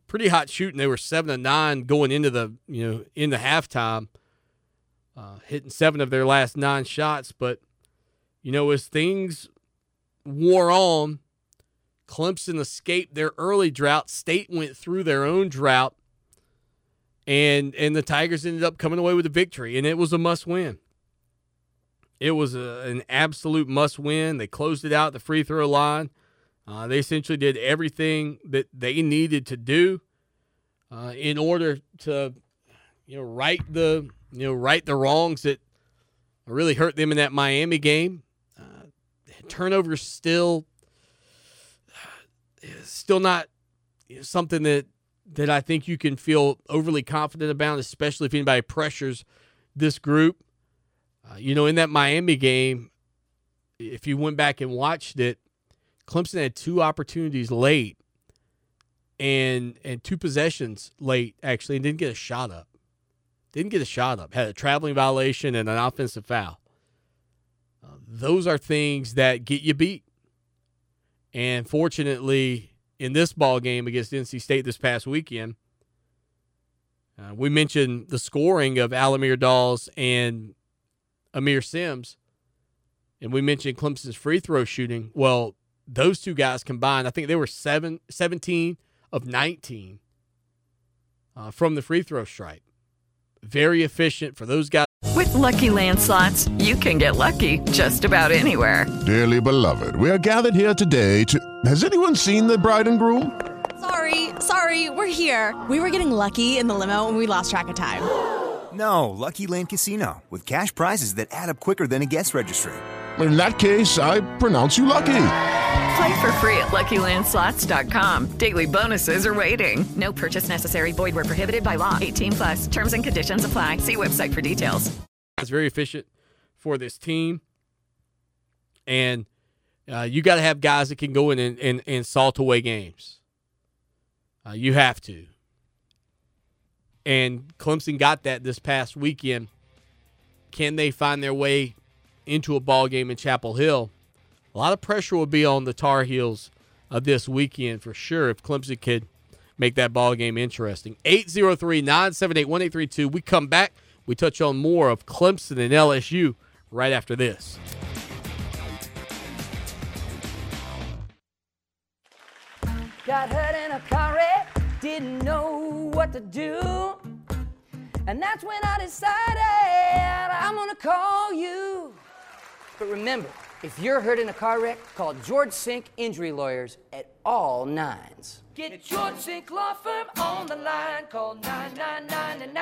pretty hot shooting. They were seven to nine going into the you know in the halftime, uh, hitting seven of their last nine shots. But you know as things wore on, Clemson escaped their early drought. State went through their own drought, and and the Tigers ended up coming away with a victory, and it was a must win. It was a, an absolute must win. They closed it out the free throw line. Uh, they essentially did everything that they needed to do uh, in order to, you know, right the you know right the wrongs that really hurt them in that Miami game. Uh, turnovers still still not something that that I think you can feel overly confident about, especially if anybody pressures this group. Uh, you know, in that Miami game, if you went back and watched it, Clemson had two opportunities late and and two possessions late actually and didn't get a shot up. Didn't get a shot up. Had a traveling violation and an offensive foul. Uh, those are things that get you beat. And fortunately, in this ball game against NC State this past weekend, uh, we mentioned the scoring of Al-Amir Dawes and Aamir Simms, and we mentioned Clemson's free throw shooting. Well, those two guys combined, I think they were seven, 17 of 19 uh, from the free throw stripe. Very efficient for those guys. With lucky landslots, you can get lucky just about anywhere. Dearly beloved, we are gathered here today to. Has anyone seen the bride and groom? Sorry, sorry, we're here. We were getting lucky in the limo and we lost track of time. No, Lucky Land Casino, with cash prizes that add up quicker than a guest registry. In that case, I pronounce you lucky. Play for free at LuckyLandSlots.com. Daily bonuses are waiting. No purchase necessary. Void where prohibited by law. 18 plus. Terms and conditions apply. See website for details. It's very efficient for this team, and uh, you got to have guys that can go in and, and, and salt away games. Uh, you have to. And Clemson got that this past weekend. Can they find their way into a ball game in Chapel Hill? A lot of pressure will be on the Tar Heels of this weekend for sure if Clemson could make that ball game interesting. 803-978-1832. We come back. We touch on more of Clemson and LSU right after this. Got hurt in a car wreck, didn't know what to do. And that's when I decided I'm gonna call you. But remember, if you're hurt in a car wreck, call George Sink Injury Lawyers at all nines. Get George Sink Law Firm on the line. Call 999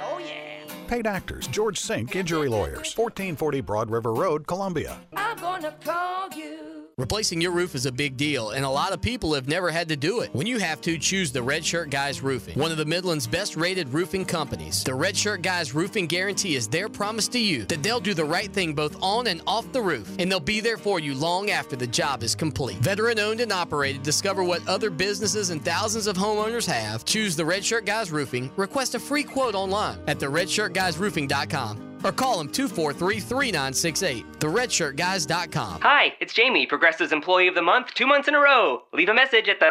Oh, yeah. Paid actors, George Sink Injury Lawyers, 1440 Broad River Road, Columbia. I'm gonna call you. Replacing your roof is a big deal, and a lot of people have never had to do it. When you have to, choose the Red Shirt Guys Roofing, one of the Midland's best rated roofing companies. The Red Shirt Guys Roofing Guarantee is their promise to you that they'll do the right thing both on and off the roof, and they'll be there for you long after the job is complete. Veteran owned and operated, discover what other businesses and thousands of homeowners have. Choose the Red Shirt Guys Roofing. Request a free quote online at theredshirtguysroofing.com or call them 243 3968. TheRedShirtGuys.com. Hi, it's Jamie, Progressive's Employee of the Month, two months in a row. Leave a message at the.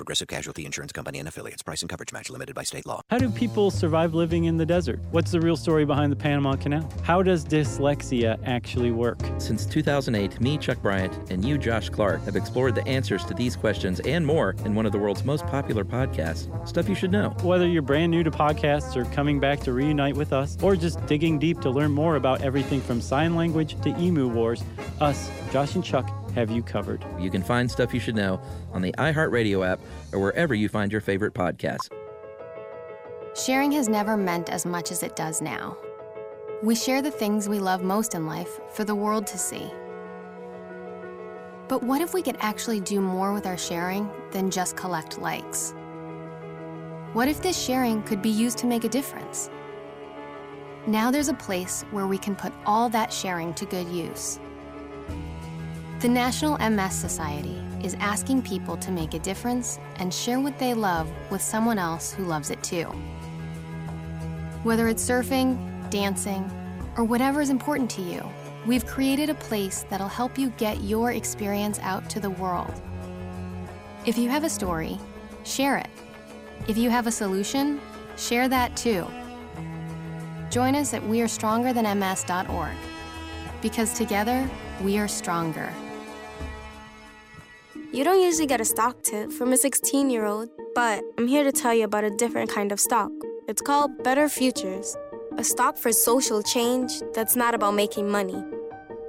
Progressive Casualty Insurance Company and affiliates. Price and coverage match limited by state law. How do people survive living in the desert? What's the real story behind the Panama Canal? How does dyslexia actually work? Since 2008, me, Chuck Bryant, and you, Josh Clark, have explored the answers to these questions and more in one of the world's most popular podcasts, Stuff You Should Know. Whether you're brand new to podcasts or coming back to reunite with us, or just digging deep to learn more about everything from sign language to emu wars, us, Josh and Chuck, have you covered. You can find Stuff You Should Know on the iHeartRadio app or wherever you find your favorite podcasts. Sharing has never meant as much as it does now. We share the things we love most in life for the world to see. But what if we could actually do more with our sharing than just collect likes? What if this sharing could be used to make a difference? Now there's a place where we can put all that sharing to good use. The National MS Society is asking people to make a difference and share what they love with someone else who loves it too. Whether it's surfing, dancing, or whatever is important to you, we've created a place that'll help you get your experience out to the world. If you have a story, share it. If you have a solution, share that too. Join us at wearestrongerthanms.org because together we are stronger. You don't usually get a stock tip from a 16 year old, but I'm here to tell you about a different kind of stock. It's called Better Futures, a stock for social change that's not about making money.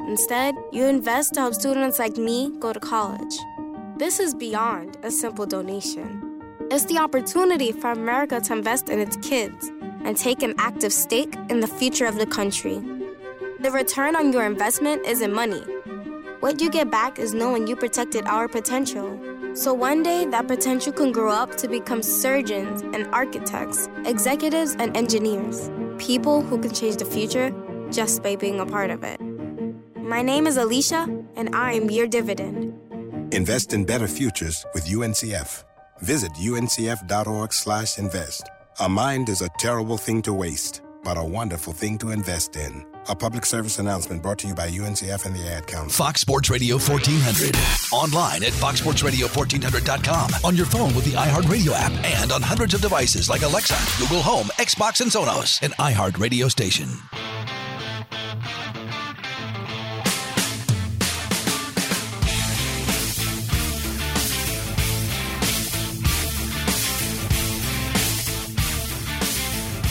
Instead, you invest to help students like me go to college. This is beyond a simple donation. It's the opportunity for America to invest in its kids and take an active stake in the future of the country. The return on your investment isn't money. What you get back is knowing you protected our potential. So one day, that potential can grow up to become surgeons and architects, executives and engineers, people who can change the future just by being a part of it. My name is Alicia, and I am your dividend. Invest in better futures with UNCF. Visit uncf.org/invest. A mind is a terrible thing to waste, but a wonderful thing to invest in. A public service announcement brought to you by UNCF and the Ad Council. Fox Sports Radio 1400. Online at foxsportsradio1400.com. On your phone with the iHeartRadio app and on hundreds of devices like Alexa, Google Home, Xbox, and Sonos. An iHeartRadio station.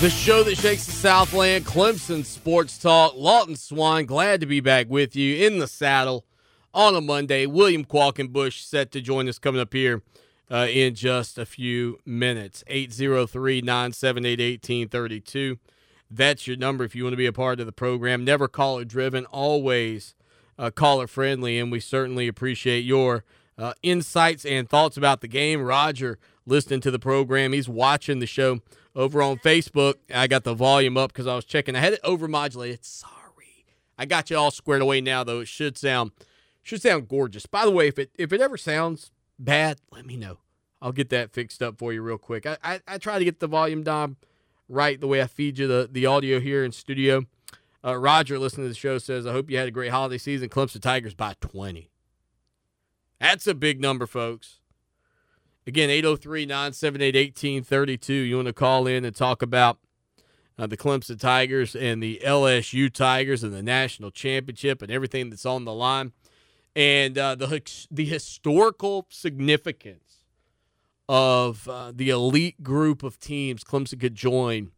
The show that shakes the Southland, Clemson Sports Talk. Lawton Swan, glad to be back with you in the saddle on a Monday. William Qualkenbush set to join us coming up here uh, in just a few minutes. 803 978 1832. That's your number if you want to be a part of the program. Never caller driven, always uh, caller friendly, and we certainly appreciate your uh, insights and thoughts about the game. Roger listening to the program, he's watching the show over on Facebook. I got the volume up because I was checking. I had it overmodulated. Sorry, I got you all squared away now, though. It should sound should sound gorgeous. By the way, if it if it ever sounds bad, let me know. I'll get that fixed up for you real quick. I I, I try to get the volume knob right the way I feed you the the audio here in studio. Uh, Roger, listening to the show, says, "I hope you had a great holiday season. Clemson Tigers by 20. That's a big number, folks. Again, 803 978 1832. You want to call in and talk about uh, the Clemson Tigers and the LSU Tigers and the national championship and everything that's on the line and uh, the, the historical significance of uh, the elite group of teams Clemson could join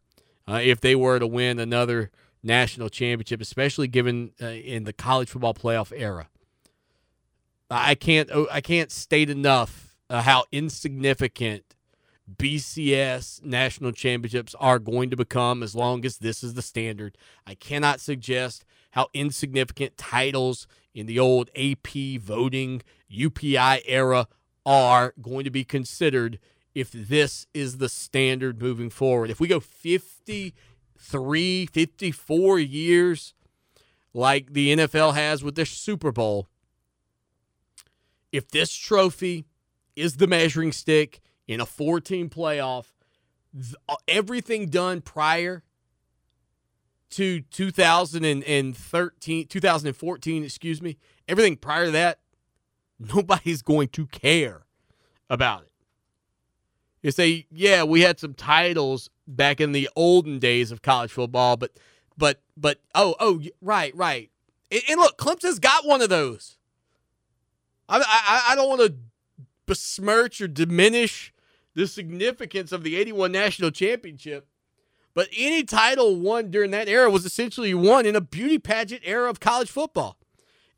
uh, if they were to win another national championship, especially given uh, in the college football playoff era. I can't I can't state enough uh, how insignificant BCS national championships are going to become as long as this is the standard. I cannot suggest how insignificant titles in the old AP voting UPI era are going to be considered if this is the standard moving forward. If we go 53, 54 years like the NFL has with their Super Bowl, if this trophy is the measuring stick in a 14 playoff, th- uh, everything done prior to 2013, 2014, excuse me, everything prior to that, nobody's going to care about it. You say, yeah, we had some titles back in the olden days of college football, but, but, but, oh, oh, right, right. And, and look, Clemson's got one of those. I, I, I don't want to besmirch or diminish the significance of the 81 national championship, but any title won during that era was essentially won in a beauty pageant era of college football.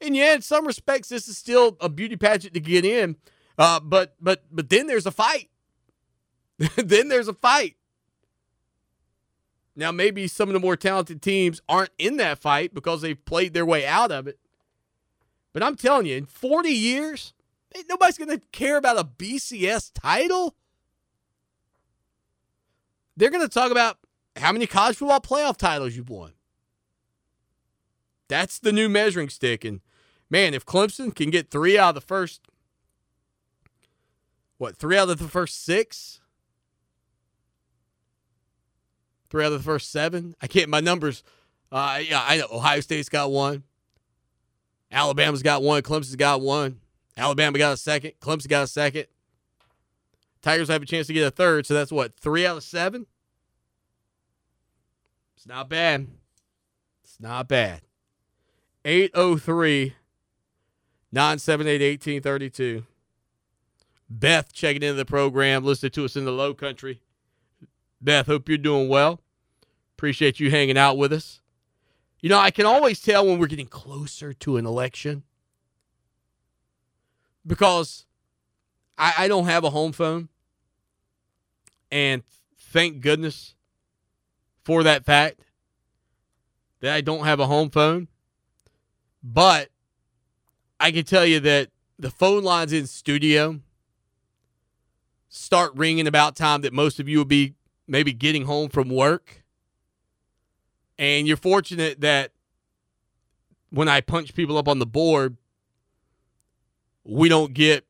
And yeah, in some respects, this is still a beauty pageant to get in, uh, but but but then there's a fight. then there's a fight. Now, maybe some of the more talented teams aren't in that fight because they've played their way out of it. But I'm telling you, in 40 years, nobody's going to care about a BCS title. They're going to talk about how many college football playoff titles you've won. That's the new measuring stick. And man, if Clemson can get three out of the first, what, three out of the first six? Three out of the first seven? I can't, my numbers. Uh, yeah, I know Ohio State's got one. Alabama's got one. Clemson's got one. Alabama got a second. Clemson got a second. Tigers have a chance to get a third. So that's what, three out of seven? It's not bad. It's not bad. 803 978 1832. Beth checking into the program, listening to us in the low country. Beth, hope you're doing well. Appreciate you hanging out with us. You know, I can always tell when we're getting closer to an election because I, I don't have a home phone. And thank goodness for that fact that I don't have a home phone. But I can tell you that the phone lines in studio start ringing about time that most of you will be maybe getting home from work. And you're fortunate that when I punch people up on the board, we don't get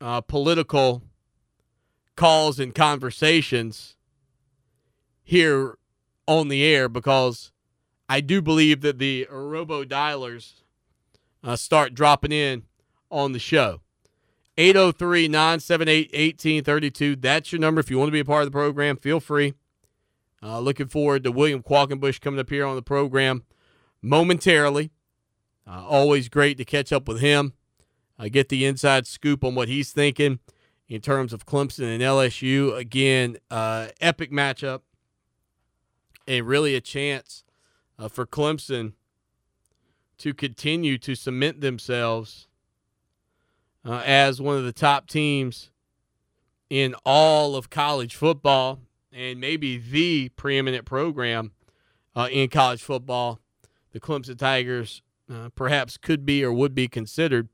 uh, political calls and conversations here on the air because I do believe that the robo dialers uh, start dropping in on the show. 803 978 1832. That's your number. If you want to be a part of the program, feel free. Uh, looking forward to William Qualkenbush coming up here on the program momentarily. Uh, always great to catch up with him, uh, get the inside scoop on what he's thinking in terms of Clemson and LSU. Again, uh, epic matchup, and really a chance uh, for Clemson to continue to cement themselves uh, as one of the top teams in all of college football and maybe the preeminent program uh, in college football. The Clemson Tigers uh, perhaps could be or would be considered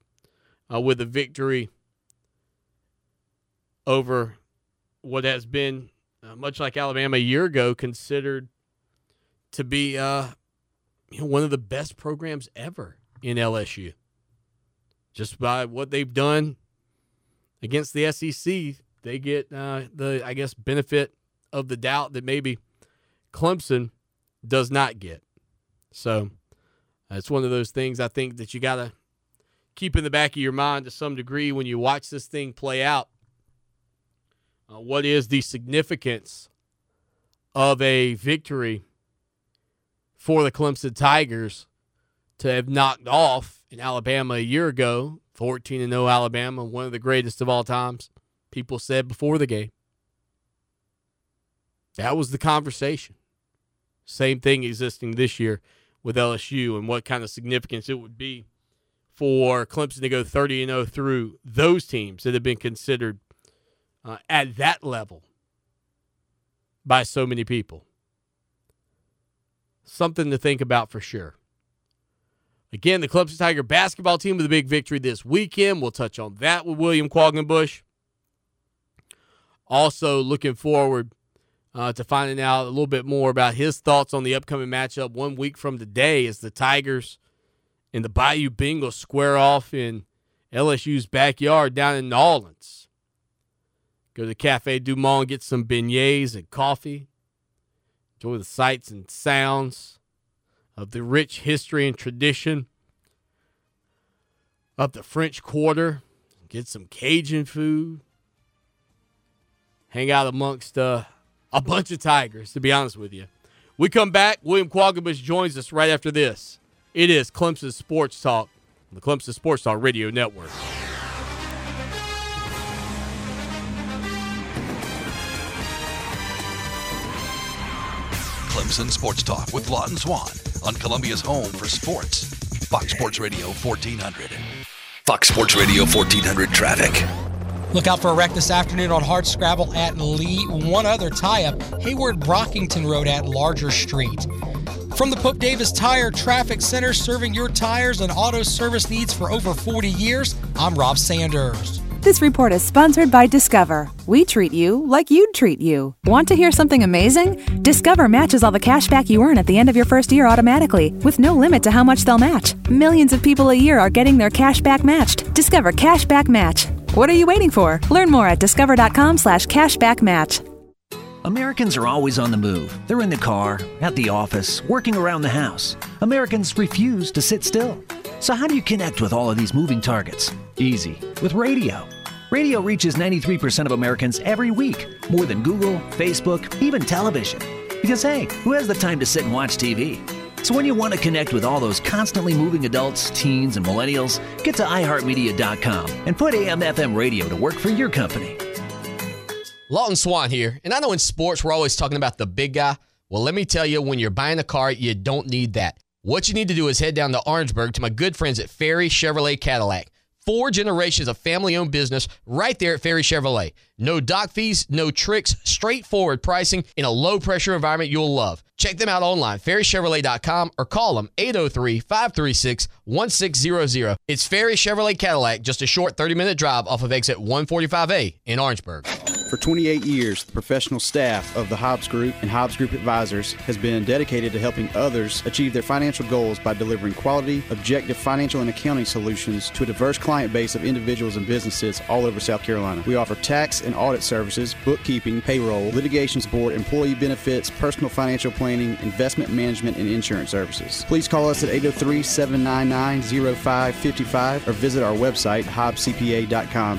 uh, with a victory over what has been, uh, much like Alabama a year ago, considered to be uh, you know, one of the best programs ever in LSU. Just by what they've done against the SEC, they get uh, the, I guess, benefit of the doubt that maybe Clemson does not get. So it's one of those things I think that you got to keep in the back of your mind to some degree when you watch this thing play out. Uh, what is the significance of a victory for the Clemson Tigers to have knocked off in Alabama a year ago, 14 and 0 Alabama, one of the greatest of all times. People said before the game. That was the conversation. Same thing existing this year with LSU and what kind of significance it would be for Clemson to go 30 and 0 through those teams that have been considered uh, at that level by so many people something to think about for sure. Again, the Clemson Tiger basketball team with a big victory this weekend. We'll touch on that with William Qualkenbush. Also, looking forward uh, to finding out a little bit more about his thoughts on the upcoming matchup one week from today as the Tigers and the Bayou Bengals square off in LSU's backyard down in New Orleans. Go to Cafe Dumont Monde, get some beignets and coffee. Enjoy the sights and sounds of the rich history and tradition of the French Quarter. Get some Cajun food. Hang out amongst uh, a bunch of tigers, to be honest with you. We come back. William Qualkenbush joins us right after this. It is Clemson Sports Talk, the Clemson Sports Talk Radio Network. Clemson Sports Talk with Lawton Swan on Columbia's home for sports. Fox Sports Radio 1400. Fox Sports Radio 1400 traffic. Look out for a wreck this afternoon on Hard Scrabble at Lee. One other tie up, Heyward Brockington Road at Larger Street. From the Pope Davis Tire Traffic Center, serving your tires and auto service needs for over 40 years, I'm Rob Sanders. This report is sponsored by Discover. We treat you like you'd treat you. Want to hear something amazing? Discover matches all the cash back you earn at the end of your first year automatically, with no limit to how much they'll match. Millions of people a year are getting their cash back matched. Discover Cash Back Match. What are you waiting for? Learn more at discover.com slash cashback match. Americans are always on the move. They're in the car, at the office, working around the house. Americans refuse to sit still. So, how do you connect with all of these moving targets? Easy, with radio. Radio reaches 93% of Americans every week, more than Google, Facebook, even television. Because, hey, who has the time to sit and watch TV? So, when you want to connect with all those constantly moving adults, teens, and millennials, get to iHeartMedia.com and put AM FM radio to work for your company. Lawton Swan here. And I know in sports, we're always talking about the big guy. Well, let me tell you, when you're buying a car, you don't need that. What you need to do is head down to Orangeburg to my good friends at Ferry Chevrolet Cadillac. Four generations of family owned business right there at Ferry Chevrolet. No dock fees, no tricks, straightforward pricing in a low pressure environment you'll love. Check them out online, ferrychevrolet.com, or call them 803 536 1600. It's Ferry Chevrolet Cadillac, just a short 30 minute drive off of exit 145A in Orangeburg. For 28 years, the professional staff of the Hobbs Group and Hobbs Group Advisors has been dedicated to helping others achieve their financial goals by delivering quality, objective financial and accounting solutions to a diverse client base of individuals and businesses all over South Carolina. We offer tax and audit services, bookkeeping, payroll, litigation support, employee benefits, personal financial planning, investment management, and insurance services. Please call us at 803 799 0555 or visit our website, hobbscpa.com.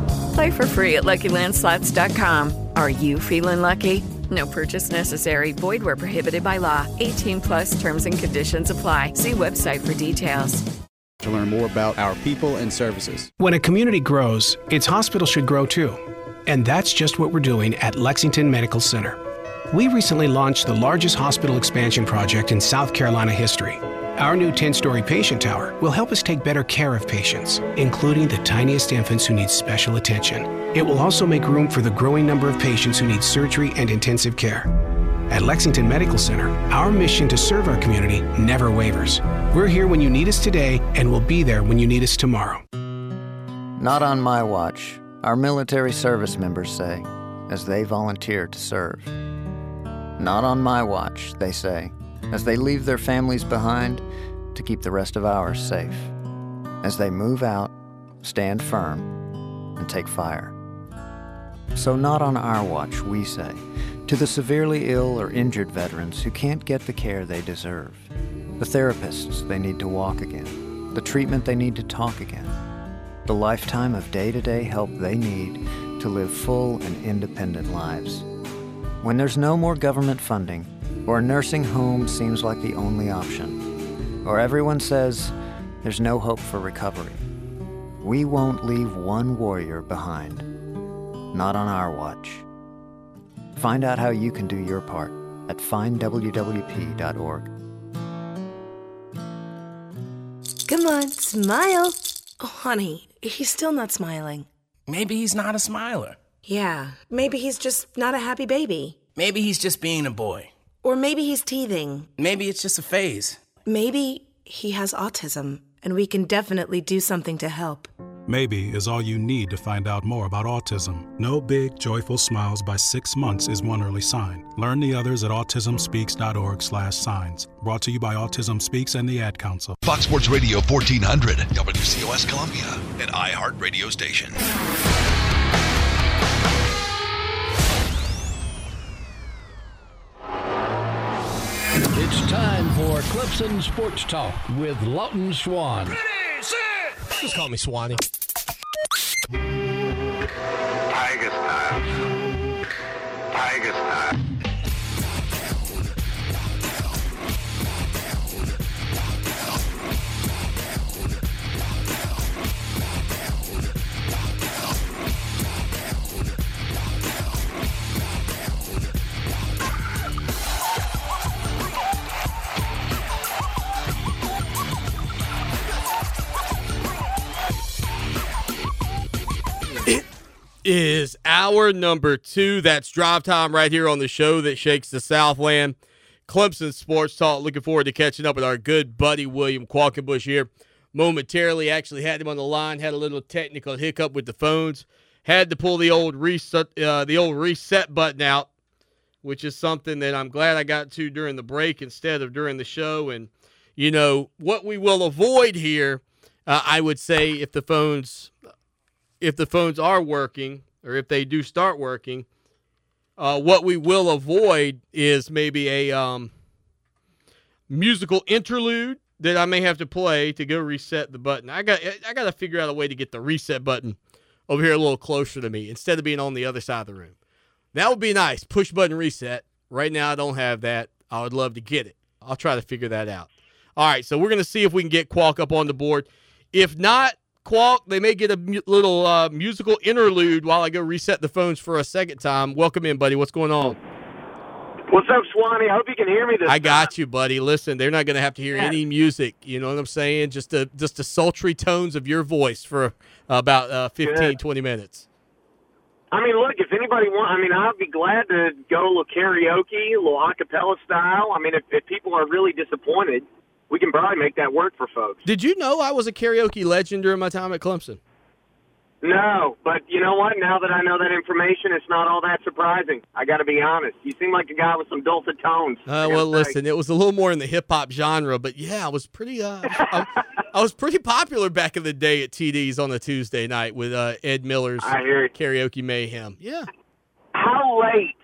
Play for free at LuckyLandSlots.com. Are you feeling lucky? No purchase necessary. Void where prohibited by law. 18 plus terms and conditions apply. See website for details. To learn more about our people and services. When a community grows, its hospital should grow too. And that's just what we're doing at Lexington Medical Center. We recently launched the largest hospital expansion project in South Carolina history. Our new 10 story patient tower will help us take better care of patients, including the tiniest infants who need special attention. It will also make room for the growing number of patients who need surgery and intensive care. At Lexington Medical Center, our mission to serve our community never wavers. We're here when you need us today, and we'll be there when you need us tomorrow. Not on my watch, our military service members say, as they volunteer to serve. Not on my watch, they say, as they leave their families behind to keep the rest of ours safe. As they move out, stand firm, and take fire. So, not on our watch, we say, to the severely ill or injured veterans who can't get the care they deserve, the therapists they need to walk again, the treatment they need to talk again, the lifetime of day to day help they need to live full and independent lives. When there's no more government funding, or a nursing home seems like the only option, or everyone says there's no hope for recovery, we won't leave one warrior behind. Not on our watch. Find out how you can do your part at findwwp.org. Come on, smile. Oh, honey, he's still not smiling. Maybe he's not a smiler. Yeah, maybe he's just not a happy baby. Maybe he's just being a boy. Or maybe he's teething. Maybe it's just a phase. Maybe he has autism, and we can definitely do something to help. Maybe is all you need to find out more about autism. No big, joyful smiles by six months is one early sign. Learn the others at autismspeaks.org slash signs. Brought to you by Autism Speaks and the Ad Council. Fox Sports Radio 1400, WCOS Columbia, an iHeart radio station. It's time for Clemson Sports Talk with Lawton Swan. Ready, Just call me Swanee. Tiger style. Tiger style. Is our number two. That's drive time right here on the show that shakes the Southland. Clemson Sports Talk. Looking forward to catching up with our good buddy William Qualkenbush here momentarily. Actually had him on the line. Had a little technical hiccup with the phones. Had to pull the old reset uh, the old reset button out, which is something that I'm glad I got to during the break instead of during the show. And you know what we will avoid here, uh, I would say, if the phones if the phones are working or if they do start working, uh, what we will avoid is maybe a um, musical interlude that I may have to play to go reset the button. I got I got to figure out a way to get the reset button over here a little closer to me instead of being on the other side of the room. That would be nice. Push button reset. Right now I don't have that. I would love to get it. I'll try to figure that out. All right, so we're going to see if we can get Qualk up on the board. If not, Qualk, they may get a mu- little uh, musical interlude while I go reset the phones for a second time. Welcome in, buddy. What's going on? What's up, Swanee? I hope you can hear me this I got you, buddy. Listen, they're not going to have to hear Yeah. any music. You know what I'm saying? Just the just the sultry tones of your voice for about uh, 15, Good. 20 minutes. I mean, look, if anybody want, I mean, I'd be glad to go a little karaoke, a little acapella style. I mean, if, if people are really disappointed, we can probably make that work for folks. Did you know I was a karaoke legend during my time at Clemson? No, but you know what? Now that I know that information, it's not all that surprising. I got to be honest. You seem like a guy with some dulcet tones. Uh, well, listen, it was a little more in the hip hop genre, but yeah, I was pretty. Uh, I, I was pretty popular back in the day at TD's on a Tuesday night with uh, Ed Miller's I hear it. karaoke mayhem. Yeah. How late?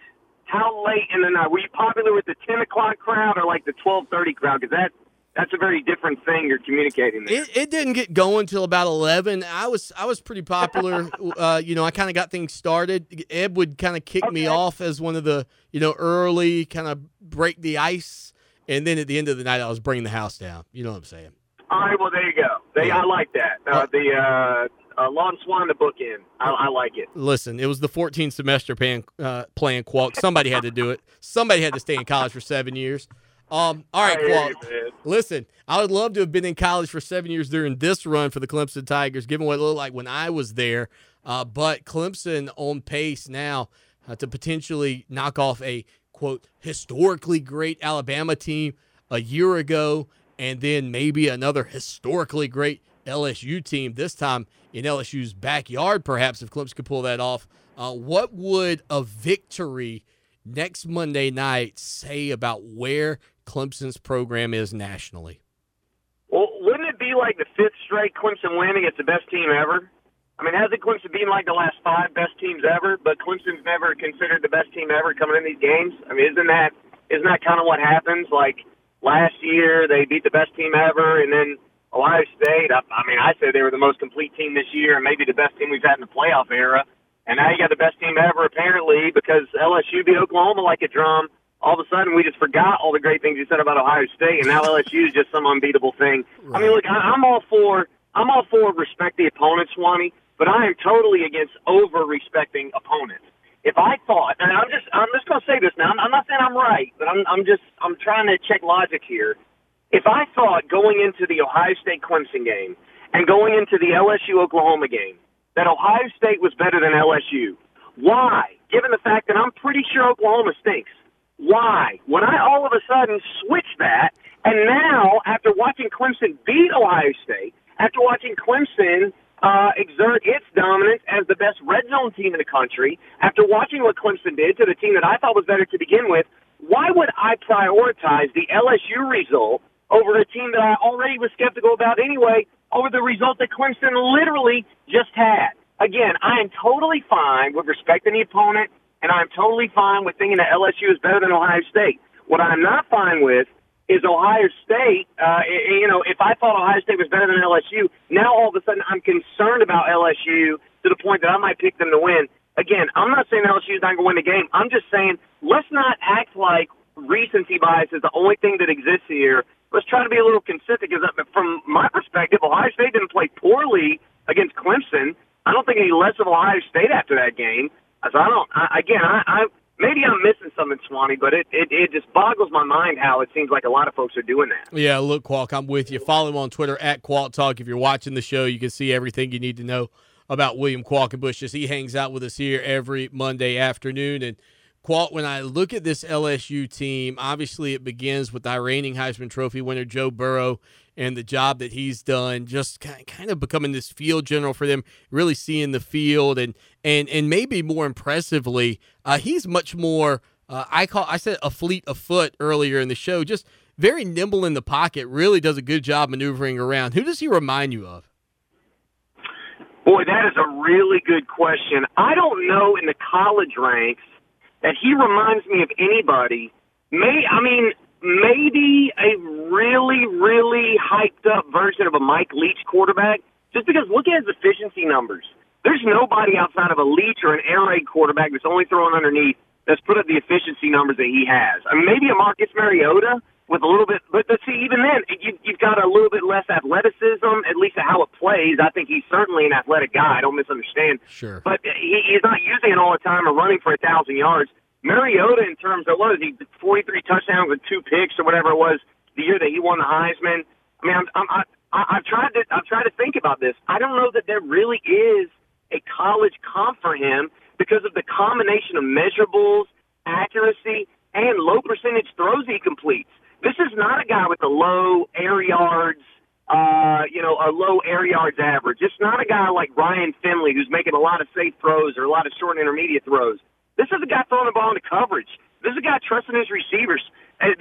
How late in the night? Were you popular with the ten o'clock crowd or like the twelve thirty crowd? Because that that's a very different thing you're communicating there. It, it didn't get going until about eleven. I was I was pretty popular. uh, you know, I kind of got things started. Ed would kind of kick me off as one of the you know early kind of break the ice, and then at the end of the night, I was bringing the house down. You know what I'm saying? All right, well there you go. They, I like that. Uh, the uh, uh, Lon Swan, the bookend. I, I like it. Listen, it was the 14 semester plan, uh, plan Qualk. Somebody had to do it. Somebody had to stay in college for seven years. Um, all right, I hear Qualk. you, man. Listen, I would love to have been in college for seven years during this run for the Clemson Tigers, given what it looked like when I was there. Uh, but Clemson on pace now uh, to potentially knock off a quote historically great Alabama team a year ago, and then maybe another historically great LSU team this time in LSU's backyard. Perhaps if Clemson could pull that off, uh, what would a victory next Monday night say about where Clemson's program is nationally? Well, wouldn't it be like the fifth straight Clemson win against the best team ever? I mean, hasn't Clemson been like the last five best teams ever? But Clemson's never considered the best team ever coming in these games. I mean, isn't that isn't that kind of what happens? Like last year, they beat the best team ever, and then Ohio State. I, I mean, I said they were the most complete team this year, and maybe the best team we've had in the playoff era. And now you got the best team ever, apparently, because LSU beat Oklahoma like a drum. All of a sudden, we just forgot all the great things you said about Ohio State, and now LSU is just some unbeatable thing. I mean, look, I, I'm all for I'm all for respect the opponent, Swanee, but I am totally against over respecting opponents. If I thought, and I'm just I'm just going to say this now, I'm, I'm not saying I'm right, but I'm I'm just I'm trying to check logic here. If I thought going into the Ohio State Clemson game and going into the LSU Oklahoma game that Ohio State was better than LSU, why? Given the fact that I'm pretty sure Oklahoma stinks, why? When I all of a sudden switch that, and now after watching Clemson beat Ohio State, after watching Clemson uh, exert its dominance as the best red zone team in the country, after watching what Clemson did to the team that I thought was better to begin with, why would I prioritize the LSU result over a team that I already was skeptical about anyway, over the result that Clemson literally just had? Again, I am totally fine with respecting the opponent, and I'm totally fine with thinking that LSU is better than Ohio State. What I'm not fine with is Ohio State. Uh, you know, if I thought Ohio State was better than LSU, now all of a sudden I'm concerned about LSU to the point that I might pick them to win. Again, I'm not saying LSU is not going to win the game. I'm just saying let's not act like recency bias is the only thing that exists here. Let's try to be a little consistent because from my perspective, Ohio State didn't play poorly against Clemson. I don't think any less of Ohio State after that game. I don't. I, again, I, I maybe I'm missing something, Swanee, but it, it it just boggles my mind how it seems like a lot of folks are doing that. Yeah, look, Qualk, I'm with you. Follow him on Twitter at Qualk Talk. If you're watching the show, you can see everything you need to know about William Qualkenbush as he hangs out with us here every Monday afternoon. And Qualk, when I look at this LSU team, obviously it begins with the reigning Heisman Trophy winner Joe Burrow and the job that he's done, just kind of becoming this field general for them, really seeing the field, and and and maybe more impressively, uh, he's much more. Uh, I call I said a fleet of foot earlier in the show, just very nimble in the pocket. Really does a good job maneuvering around. Who does he remind you of? Boy, that is a really good question. I don't know in the college ranks that he reminds me of anybody. May I mean maybe a really, really hyped up version of a Mike Leach quarterback, just because look at his efficiency numbers. There's nobody outside of a Leach or an air raid quarterback that's only throwing underneath that's put up the efficiency numbers that he has. I mean, maybe a Marcus Mariota with a little bit, but, but see, even then, you, you've got a little bit less athleticism, at least how it plays. I think he's certainly an athletic guy. I don't misunderstand. Sure. But he, he's not using it all the time or running for a thousand yards. Mariota, in terms of what was he, 43 touchdowns with two picks or whatever it was the year that he won the Heisman. I mean, I'm, I'm, I, I've tried to, I've tried to think about this. I don't know that there really is a college comp for him because of the combination of measurables, accuracy, and low percentage throws he completes. This is not a guy with a low air yards, uh, you know, a low air yards average. It's not a guy like Ryan Finley who's making a lot of safe throws or a lot of short intermediate throws. This is a guy throwing the ball into coverage. This is a guy trusting his receivers.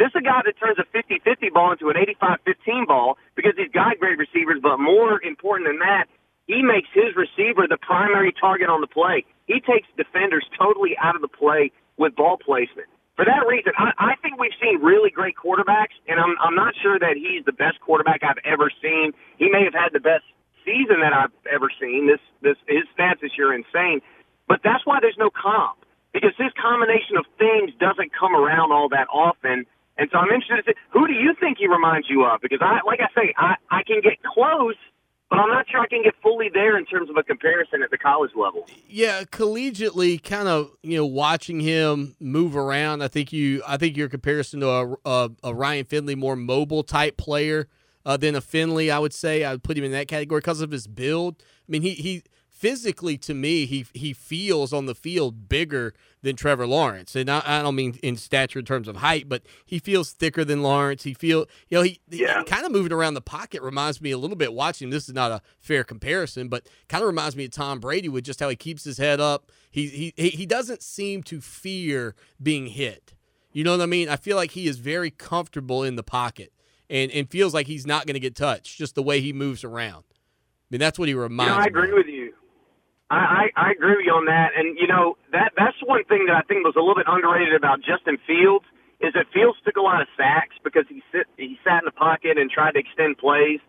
This is a guy that turns a 50-50 ball into an 85-15 ball because he's got great receivers, but more important than that, he makes his receiver the primary target on the play. He takes defenders totally out of the play with ball placement. For that reason, I, I think we've seen really great quarterbacks, and I'm, I'm not sure that he's the best quarterback I've ever seen. He may have had the best season that I've ever seen. This, this, his stats this year are insane, but that's why there's no comp because this combination of things doesn't come around all that often. And so I'm interested to see, who do you think he reminds you of? Because I, like I say, I, I can get close, but I'm not sure I can get fully there in terms of a comparison at the college level. Yeah, collegiately, kind of, you know, watching him move around. I think you, I think your comparison to a, a, a Ryan Finley, more mobile type player uh, than a Finley, I would say. I would put him in that category because of his build. I mean, he he physically to me he he feels on the field bigger than Trevor Lawrence. And I, I, don't mean in stature in terms of height but he feels thicker than Lawrence. He feel you know he, yeah. he kind of moving around the pocket reminds me a little bit watching this is not a fair comparison but kind of reminds me of Tom Brady with just how he keeps his head up. He he he doesn't seem to fear being hit. You know what I mean? I feel like he is very comfortable in the pocket and and feels like he's not going to get touched just the way he moves around. I mean that's what he reminds you know, I agree me with you I, I, I agree with you on that, and you know that that's one thing that I think was a little bit underrated about Justin Fields is that Fields took a lot of sacks because he sit he sat in the pocket and tried to extend plays.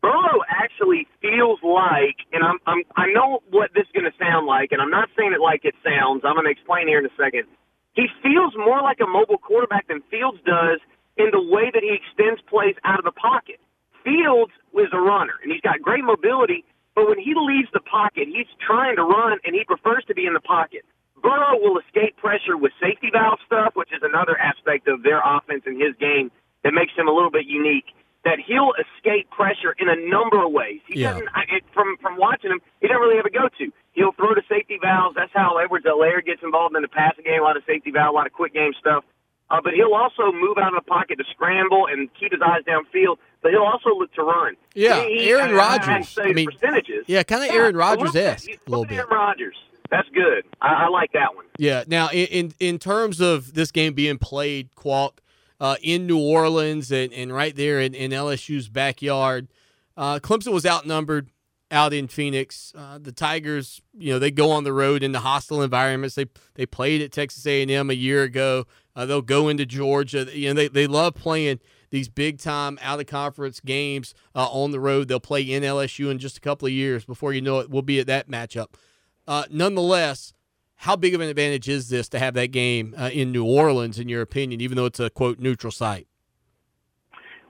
Burrow actually feels like, and I'm, I'm I know what this is going to sound like, and I'm not saying it like it sounds. I'm going to explain here in a second. He feels more like a mobile quarterback than Fields does in the way that he extends plays out of the pocket. Fields is a runner, and he's got great mobility, but when he leaves the pocket, he's trying to run and he prefers to be in the pocket. Burrow will escape pressure with safety valve stuff, which is another aspect of their offense and his game that makes him a little bit unique. That he'll escape pressure in a number of ways. He Yeah. doesn't. I, it, from from watching him, he doesn't really have a go-to. He'll throw to safety valves. That's how Edwards-Helaire gets involved in the passing game. A lot of safety valve, a lot of quick game stuff. Uh, but he'll also move out of the pocket to scramble and keep his eyes downfield. But he'll also look to run. Yeah, He- Aaron Rodgers. I mean, percentages. yeah, kind of Yeah, Aaron Rodgers esque a little bit. Aaron Rodgers. That's good. I, I like that one. Yeah. Now, in, in in terms of this game being played, Qualk, uh, in New Orleans and, and right there in, in LSU's backyard, uh, Clemson was outnumbered out in Phoenix. Uh, the Tigers, you know, they go on the road into hostile environments. They they played at Texas A&M a year ago. Uh, they'll go into Georgia. You know, they, they love playing these big time out of conference games uh, on the road. They'll play in LSU in just a couple of years. Before you know it, we'll be at that matchup. Uh, nonetheless, how big of an advantage is this to have that game uh, in New Orleans, in your opinion, even though it's a quote neutral site?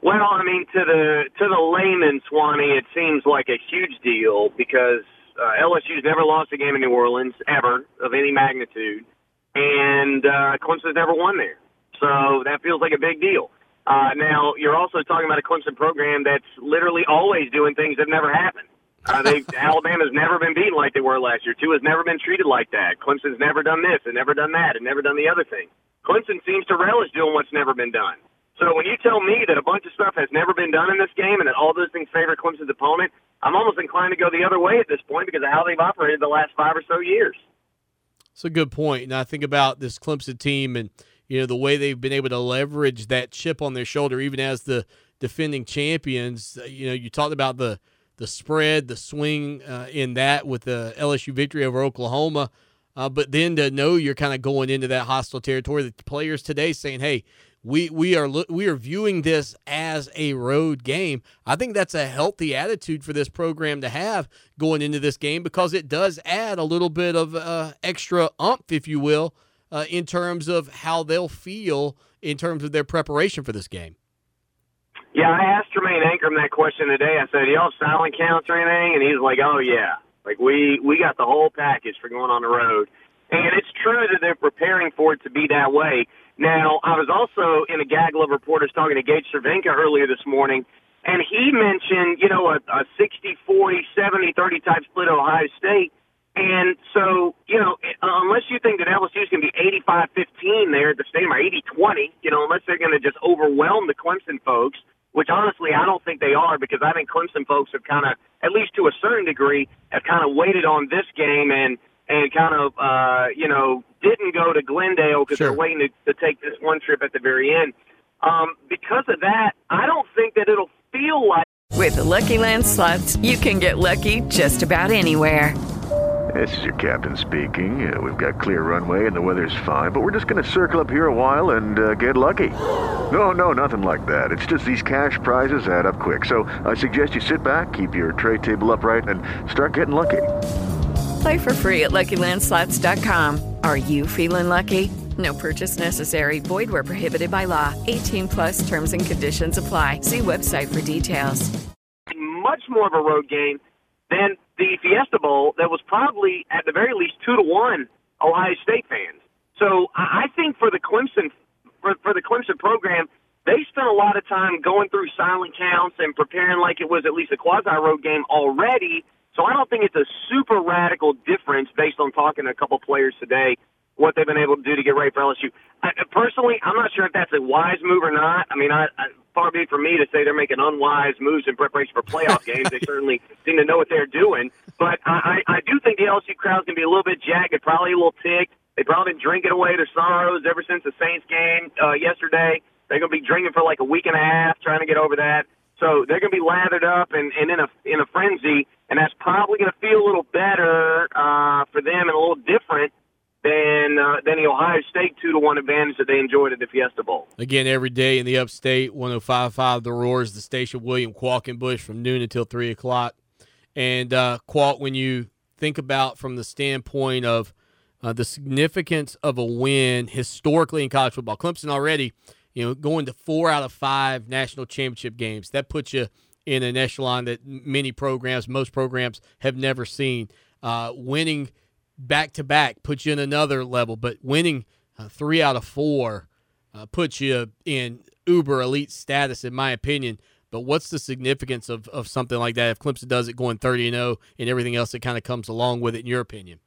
Well, I mean, to the to the layman, Swanee, it seems like a huge deal because uh, LSU's never lost a game in New Orleans ever of any magnitude, and uh, Clemson's never won there, so that feels like a big deal. Uh, now, you're also talking about a Clemson program that's literally always doing things that never happened. Uh, they Alabama's never been beaten like they were last year. Tua has never been treated like that. Clemson's never done this and never done that and never done the other thing. Clemson seems to relish doing what's never been done. So when you tell me that a bunch of stuff has never been done in this game and that all those things favor Clemson's opponent, I'm almost inclined to go the other way at this point because of how they've operated the last five or so years. It's a good point. And I think about this Clemson team and you know the way they've been able to leverage that chip on their shoulder, even as the defending champions. You know, you talked about the the spread, the swing uh, in that with the LSU victory over Oklahoma. Uh, but then to know you're kind of going into that hostile territory, the players today saying, "Hey, we we are we are viewing this as a road game." I think that's a healthy attitude for this program to have going into this game because it does add a little bit of uh, extra umph, if you will, uh, in terms of how they'll feel in terms of their preparation for this game. Yeah, I asked Tremayne Anchrum that question today. I said, "Do y'all have silent counts or anything?" And he's like, "Oh yeah, like we we got the whole package for going on the road." And it's true that they're preparing for it to be that way. Now, I was also in a gaggle of reporters talking to Gage Cervenka earlier this morning, and he mentioned, you know, a, a 60, 40, 70, 30 type split Ohio State. And so, you know, uh, unless you think that LSU is going to be 85 15 there at the stadium or 80 20, you know, unless they're going to just overwhelm the Clemson folks, which honestly I don't think they are because I think Clemson folks have kind of, at least to a certain degree, have kind of waited on this game and and kind of, uh, you know, didn't go to Glendale because Sure. they're waiting to, to take this one trip at the very end. Um, because of that, I don't think that it'll feel like. With the Lucky Land slots, you can get lucky just about anywhere. This is your captain speaking. Uh, we've got clear runway and the weather's fine, but we're just going to circle up here a while and uh, get lucky. No, no, nothing like that. It's just these cash prizes add up quick. So I suggest you sit back, keep your tray table upright, and start getting lucky. Play for free at LuckyLandSlots.com. Are you feeling lucky? No purchase necessary. Void where prohibited by law. 18 plus terms and conditions apply. See website for details. much more of a road game than the Fiesta Bowl that was probably at the very least two to one Ohio State fans. So I I think for the Clemson for, for the Clemson program, they spent a lot of time going through silent counts and preparing like it was at least a quasi road game already. So I don't think it's a super radical difference based on talking to a couple players today what they've been able to do to get ready for LSU. I, personally, I'm not sure if that's a wise move or not. I mean, I, I far be it for me to say they're making unwise moves in preparation for playoff games. They certainly seem to know what they're doing. But I, I I do think the LSU crowd's going to be a little bit jagged, probably a little ticked. They've probably been drinking away their sorrows ever since the Saints game uh, yesterday. They're going to be drinking for like a week and a half, trying to get over that. So they're going to be lathered up and, and in a in a frenzy, and that's probably going to feel a little better uh, for them and a little different than uh, than the Ohio State two to one advantage that they enjoyed at the Fiesta Bowl. Again, every day in the upstate, 1055 The Roars, the station, William Qualkenbush from noon until 3 o'clock. And uh, Qualk, when you think about from the standpoint of uh, the significance of a win historically in college football, Clemson already, you know, going to four out of five national championship games, that puts you in an echelon that many programs, most programs have never seen. Uh, winning back to back puts you in another level, but winning uh, three out of four uh, puts you in uber elite status, in my opinion. But what's the significance of, of something like that if Clemson does it going 30 and 0 and everything else that kind of comes along with it, in your opinion?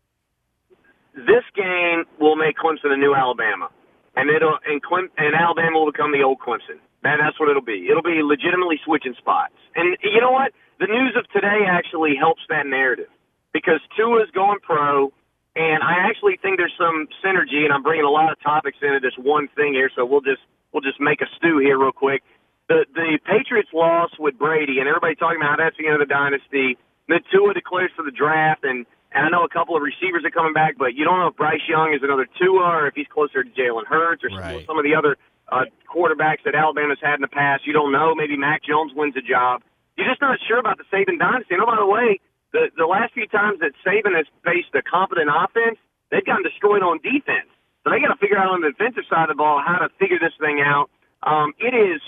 This game will make Clemson a new Alabama, and it'll and Clem, and Alabama will become the old Clemson. And that's what it'll be. It'll be legitimately switching spots. And you know what? The news of today actually helps that narrative because Tua's going pro, and I actually think there's some synergy. And I'm bringing a lot of topics into this one thing here, so we'll just we'll just make a stew here real quick. The the Patriots lost with Brady, and everybody talking about that's the end of the dynasty. Then Tua declares for the draft, and and I know a couple of receivers are coming back, but you don't know if Bryce Young is another Tua or if he's closer to Jalen Hurts or some, some of the other uh, quarterbacks that Alabama's had in the past. You don't know. Maybe Mac Jones wins a job. You're just not sure about the Saban dynasty. And oh, by the way, the the last few times that Saban has faced a competent offense, they've gotten destroyed on defense. So they got to figure out on the defensive side of the ball how to figure this thing out. Um, it is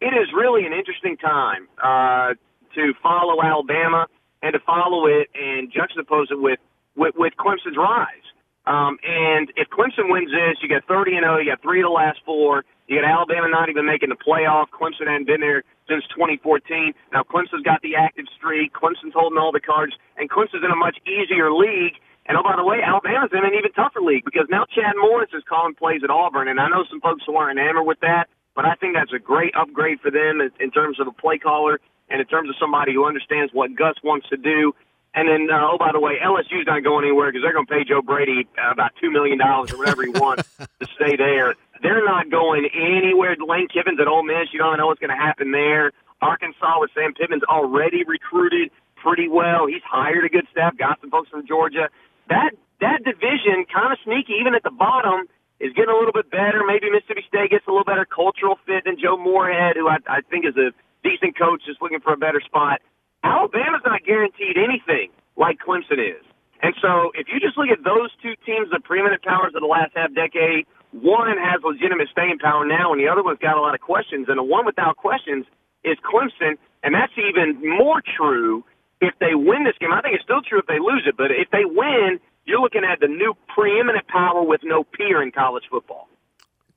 it is really an interesting time uh, to follow Alabama and to follow it and juxtapose it with with, with Clemson's rise. Um, and if Clemson wins this, you get 30 and 0. You got three of the last four. You got Alabama not even making the playoff. Clemson hadn't been there since 2014. Now Clemson's got the active streak. Clemson's holding all the cards, and Clemson's in a much easier league. And oh, by the way, Alabama's in an even tougher league because now Chad Morris is calling plays at Auburn, and I know some folks who aren't enamored with that, but I think that's a great upgrade for them in terms of a play caller and in terms of somebody who understands what Gus wants to do. And then, uh, oh, by the way, LSU's not going anywhere because they're going to pay Joe Brady uh, about $2 million or whatever he wants to stay there. They're not going anywhere. Lane Kiffin's at Ole Miss. You don't know what's going to happen there. Arkansas with Sam Pittman's already recruited pretty well. He's hired a good staff, got some folks from Georgia. That that division, kind of sneaky, even at the bottom, is getting a little bit better. Maybe Mississippi State gets a little better cultural fit than Joe Moorhead, who I, I think is a decent coach, just looking for a better spot. Alabama's not guaranteed anything like Clemson is. And so if you just look at those two teams, the preeminent powers of the last half decade, one has legitimate staying power now and the other one's got a lot of questions. And the one without questions is Clemson. And that's even more true if they win this game. I think it's still true if they lose it, but if they win, you're looking at the new preeminent power with no peer in college football.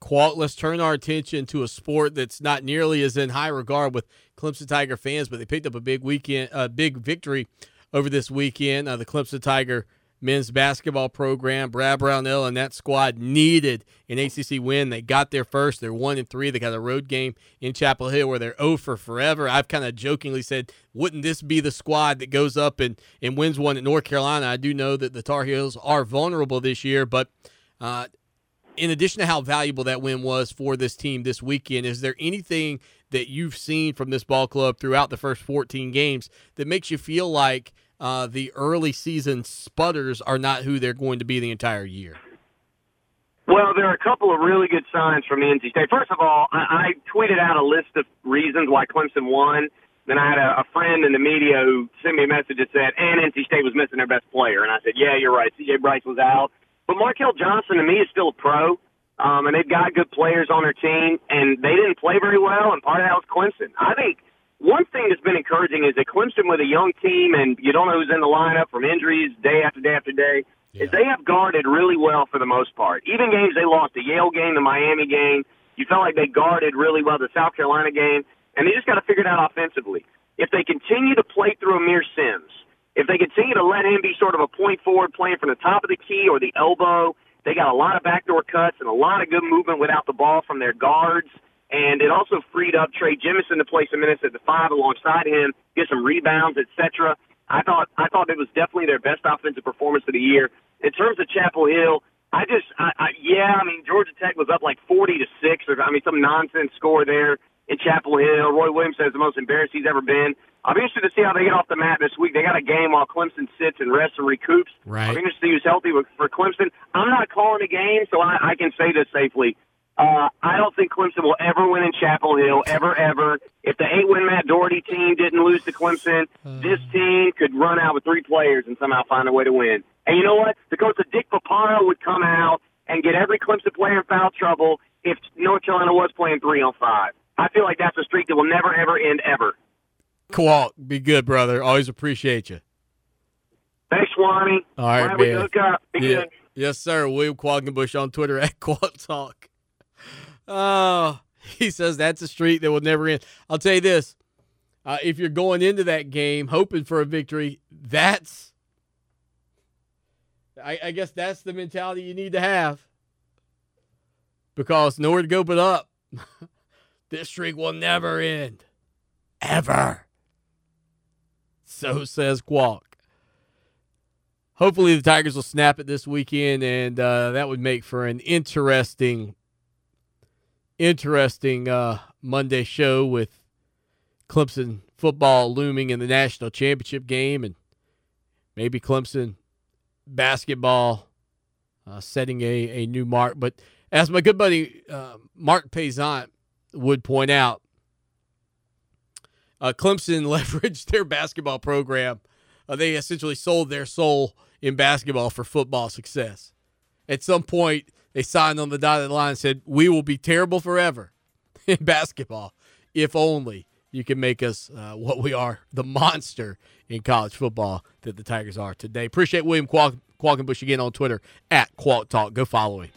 Let's turn our attention to a sport that's not nearly as in high regard with Clemson Tiger fans, but they picked up a big weekend, a big victory over this weekend. Uh, the Clemson Tiger men's basketball program, Brad Brownell and that squad needed an ACC win. They got there first. They're one and three. They got a road game in Chapel Hill where they're 0 for forever. I've kind of jokingly said, wouldn't this be the squad that goes up and, and wins one at North Carolina? I do know that the Tar Heels are vulnerable this year, but uh, in addition to how valuable that win was for this team this weekend, is there anything that you've seen from this ball club throughout the first 14 games that makes you feel like uh, the early season sputters are not who they're going to be the entire year? Well, there are a couple of really good signs from NC State. First of all, I, I tweeted out a list of reasons why Clemson won. Then I had a, a friend in the media who sent me a message that said, and NC State was missing their best player. And I said, yeah, you're right. CJ Bryce was out. But Markell Johnson to me is still a pro, um, and they've got good players on their team, and they didn't play very well, and part of that was Clemson. I think one thing that's been encouraging is that Clemson with a young team, and you don't know who's in the lineup from injuries day after day after day, yeah. is they have guarded really well for the most part. Even games they lost, the Yale game, the Miami game, you felt like they guarded really well the South Carolina game, and they just got to figure it out offensively. If they continue to play through Aamir Simms, if they continue to let him be sort of a point forward playing from the top of the key or the elbow, they got a lot of backdoor cuts and a lot of good movement without the ball from their guards. And it also freed up Trey Jemison to play some minutes at the five alongside him, get some rebounds, etc. I thought I thought it was definitely their best offensive performance of the year. In terms of Chapel Hill, I just I, I yeah, I mean Georgia Tech was up like forty to six or I mean some nonsense score there in Chapel Hill. Roy Williams says the most embarrassed he's ever been. I'll be interested to see how they get off the mat this week. They got a game while Clemson sits and rests and recoups. Right. Be interested to see who's healthy for Clemson. I'm not calling a game, so I, I can say this safely. Uh, I don't think Clemson will ever win in Chapel Hill, ever, ever. If the eight-win Matt Doherty team didn't lose to Clemson, uh. this team could run out with three players and somehow find a way to win. And you know what? The coach of Dick Paparo would come out and get every Clemson player in foul trouble if North Carolina was playing three on five. I feel like that's a streak that will never, ever end, ever. Qualk, be good, brother. Always appreciate you. Thanks, Swanee. All right, man. Hook up. Be yeah. good. Yes, sir. William Qualkenbush on Twitter at Qualk Talk. Oh, he says that's a streak that will never end. I'll tell you this: uh, if you're going into that game hoping for a victory, that's I, I guess that's the mentality you need to have because nowhere to go but up. this streak will never end, ever. So says Qualk. Hopefully, the Tigers will snap it this weekend, and uh, that would make for an interesting, interesting uh, Monday show with Clemson football looming in the national championship game, and maybe Clemson basketball uh, setting a, a new mark. But as my good buddy uh, Mark Payzant would point out, uh, Clemson leveraged their basketball program. Uh, they essentially sold their soul in basketball for football success. At some point, they signed on the dotted line and said, We will be terrible forever in basketball if only you can make us uh, what we are, the monster in college football that the Tigers are today. Appreciate William Qual- Qualkenbush again on Twitter at Qualk Talk. Go follow him.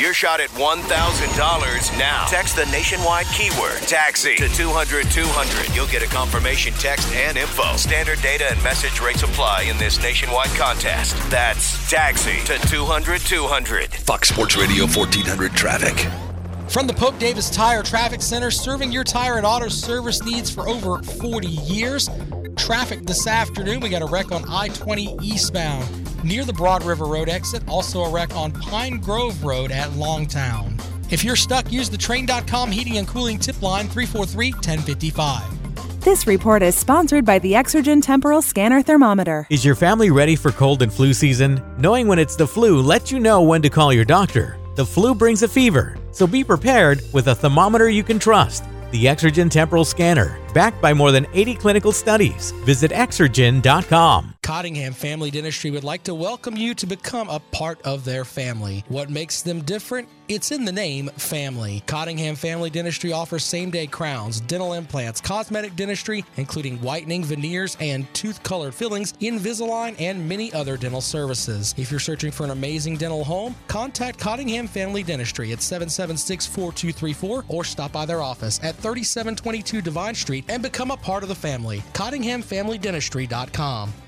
Your shot at $1,000 now. Text the nationwide keyword taxi to 200 200. You'll get a confirmation text and info. Standard data and message rates apply in this nationwide contest. That's taxi to 200 200. Fox Sports Radio 1400 traffic. From the Pope Davis Tire Traffic Center, serving your tire and auto service needs for over 40 years. Traffic this afternoon, we got a wreck on I 20 eastbound near the Broad River Road exit, also a wreck on Pine Grove Road at Longtown. If you're stuck, use the trane.com heating and cooling tip line 343 1055. This report is sponsored by the Exergen Temporal Scanner Thermometer. Is your family ready for cold and flu season? Knowing when it's the flu lets you know when to call your doctor. The flu brings a fever, so be prepared with a thermometer you can trust. The Exergen Temporal Scanner, backed by more than 80 clinical studies. Visit exergen.com. Cottingham Family Dentistry would like to welcome you to become a part of their family. What makes them different? It's in the name family. Cottingham Family Dentistry offers same day crowns, dental implants, cosmetic dentistry, including whitening, veneers, and tooth colored fillings, Invisalign, and many other dental services. If you're searching for an amazing dental home, contact Cottingham Family Dentistry at 776 4234 or stop by their office at 3722 Devine Street and become a part of the family. CottinghamFamilyDentistry.com.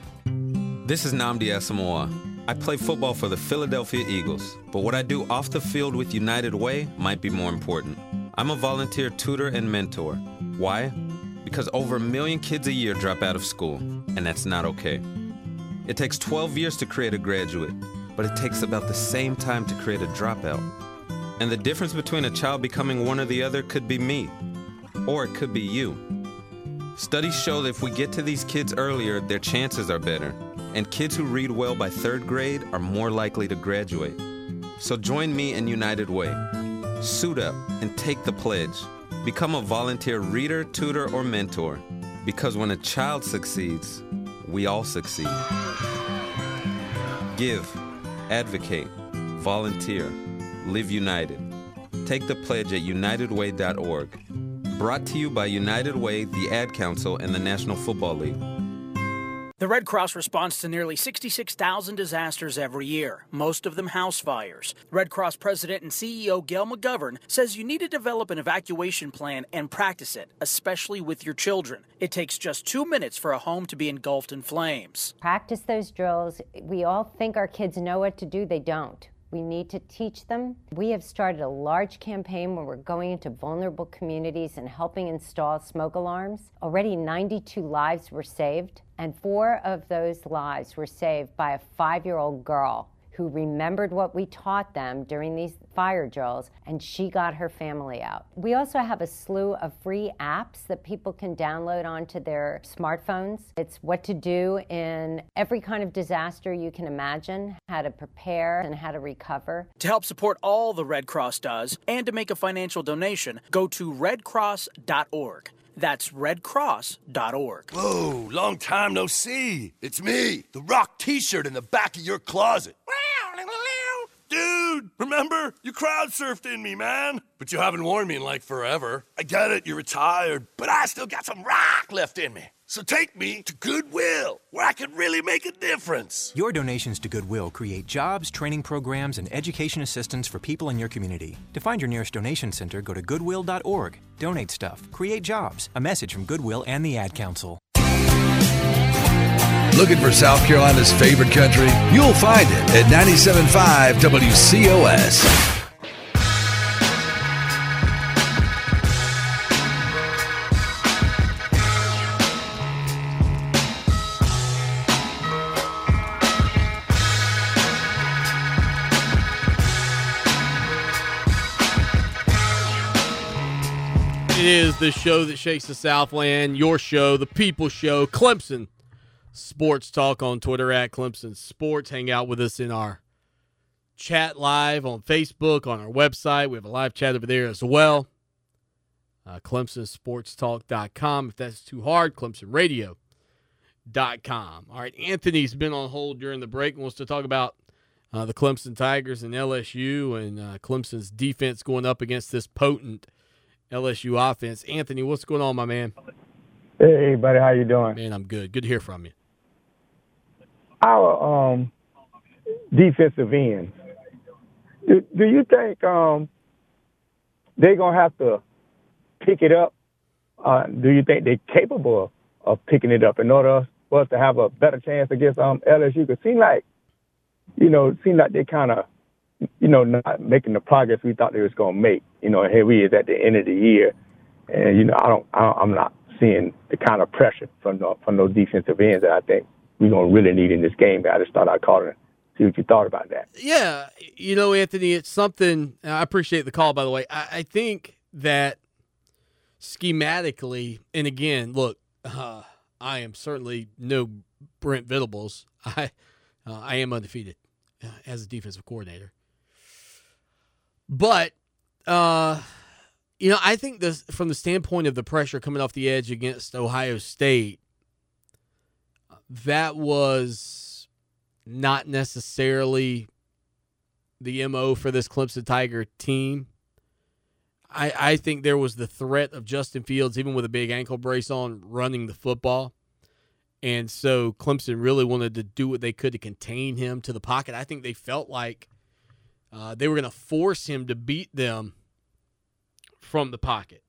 This is Nnamdi Asomugha. I play football for the Philadelphia Eagles, but what I do off the field with United Way might be more important. I'm a volunteer tutor and mentor. Why? Because over a million kids a year drop out of school, and that's not okay. It takes 12 years to create a graduate, but it takes about the same time to create a dropout. And the difference between a child becoming one or the other could be me, or it could be you. Studies show that if we get to these kids earlier, their chances are better. And kids who read well by third grade are more likely to graduate. So join me in United Way. Suit up and take the pledge. Become a volunteer reader, tutor, or mentor. Because when a child succeeds, we all succeed. Give, advocate, volunteer, live united. Take the pledge at unitedway.org. Brought to you by United Way, the Ad Council, and the National Football League. The Red Cross responds to nearly 66,000 disasters every year, most of them house fires. Red Cross President and CEO Gail McGovern says you need to develop an evacuation plan and practice it, especially with your children. It takes just two minutes for a home to be engulfed in flames. Practice those drills. We all think our kids know what to do, they don't. We need to teach them. We have started a large campaign where we're going into vulnerable communities and helping install smoke alarms. Already 92 lives were saved, and four of those lives were saved by a five year old girl who remembered what we taught them during these fire drills, and she got her family out. We also have a slew of free apps that people can download onto their smartphones. It's what to do in every kind of disaster you can imagine, how to prepare and how to recover. To help support all the Red Cross does and to make a financial donation, go to redcross.org. That's redcross.org. Whoa, long time no see. It's me, the rock t shirt in the back of your closet. Dude, remember? You crowd surfed in me, man. But you haven't worn me in like forever. I get it, you're retired, but I still got some rock left in me. So take me to Goodwill, where I can really make a difference. Your donations to Goodwill create jobs, training programs, and education assistance for people in your community. To find your nearest donation center, go to goodwill.org. Donate stuff, create jobs. A message from Goodwill and the Ad Council. Looking for South Carolina's favorite country? You'll find it at 97.5 WCOS. Is the show that shakes the Southland, your show, the people show, Clemson Sports Talk on Twitter at Clemson Sports. Hang out with us in our chat live on Facebook, on our website. We have a live chat over there as well. Uh, ClemsonSportsTalk.com. If that's too hard, ClemsonRadio.com. All right, Anthony's been on hold during the break and wants to talk about uh, the Clemson Tigers and LSU, and uh, Clemson's defense going up against this potent LSU offense. Anthony, what's going on, my man? Hey, buddy, how you doing? Man, I'm good. Good to hear from you. Our um, defensive end. Do, do you think um, they're gonna have to pick it up? Uh, do you think they're capable of, picking it up in order for us to have a better chance against um, LSU? Because seem like, you know, it seemed like they kind of, you know, not making the progress we thought they was gonna make. You know, here we is at the end of the year, and you know, I don't, I I'm not seeing the kind of pressure from the, from those defensive ends that I think we're gonna really need in this game. But I just thought I'd call it see what you thought about that. Yeah, you know, Anthony, it's something. I appreciate the call, by the way. I, I think that schematically, and again, look, uh, I am certainly no Brent Venables. I uh, I am undefeated uh, as a defensive coordinator, but uh, you know, I think this from the standpoint of the pressure coming off the edge against Ohio State, that was not necessarily the MO for this Clemson Tiger team. I, I think there was the threat of Justin Fields, even with a big ankle brace on, running the football. And so Clemson really wanted to do what they could to contain him to the pocket. I think they felt like uh, they were going to force him to beat them from the pocket.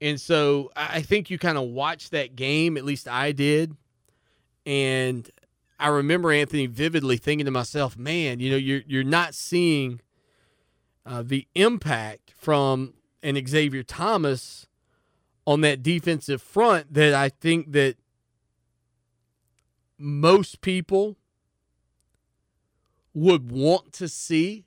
And so I think you kind of watched that game, at least I did. And I remember Anthony vividly thinking to myself, man, you know, you're you're not seeing uh, the impact from an Xavier Thomas on that defensive front that I think that most people would want to see.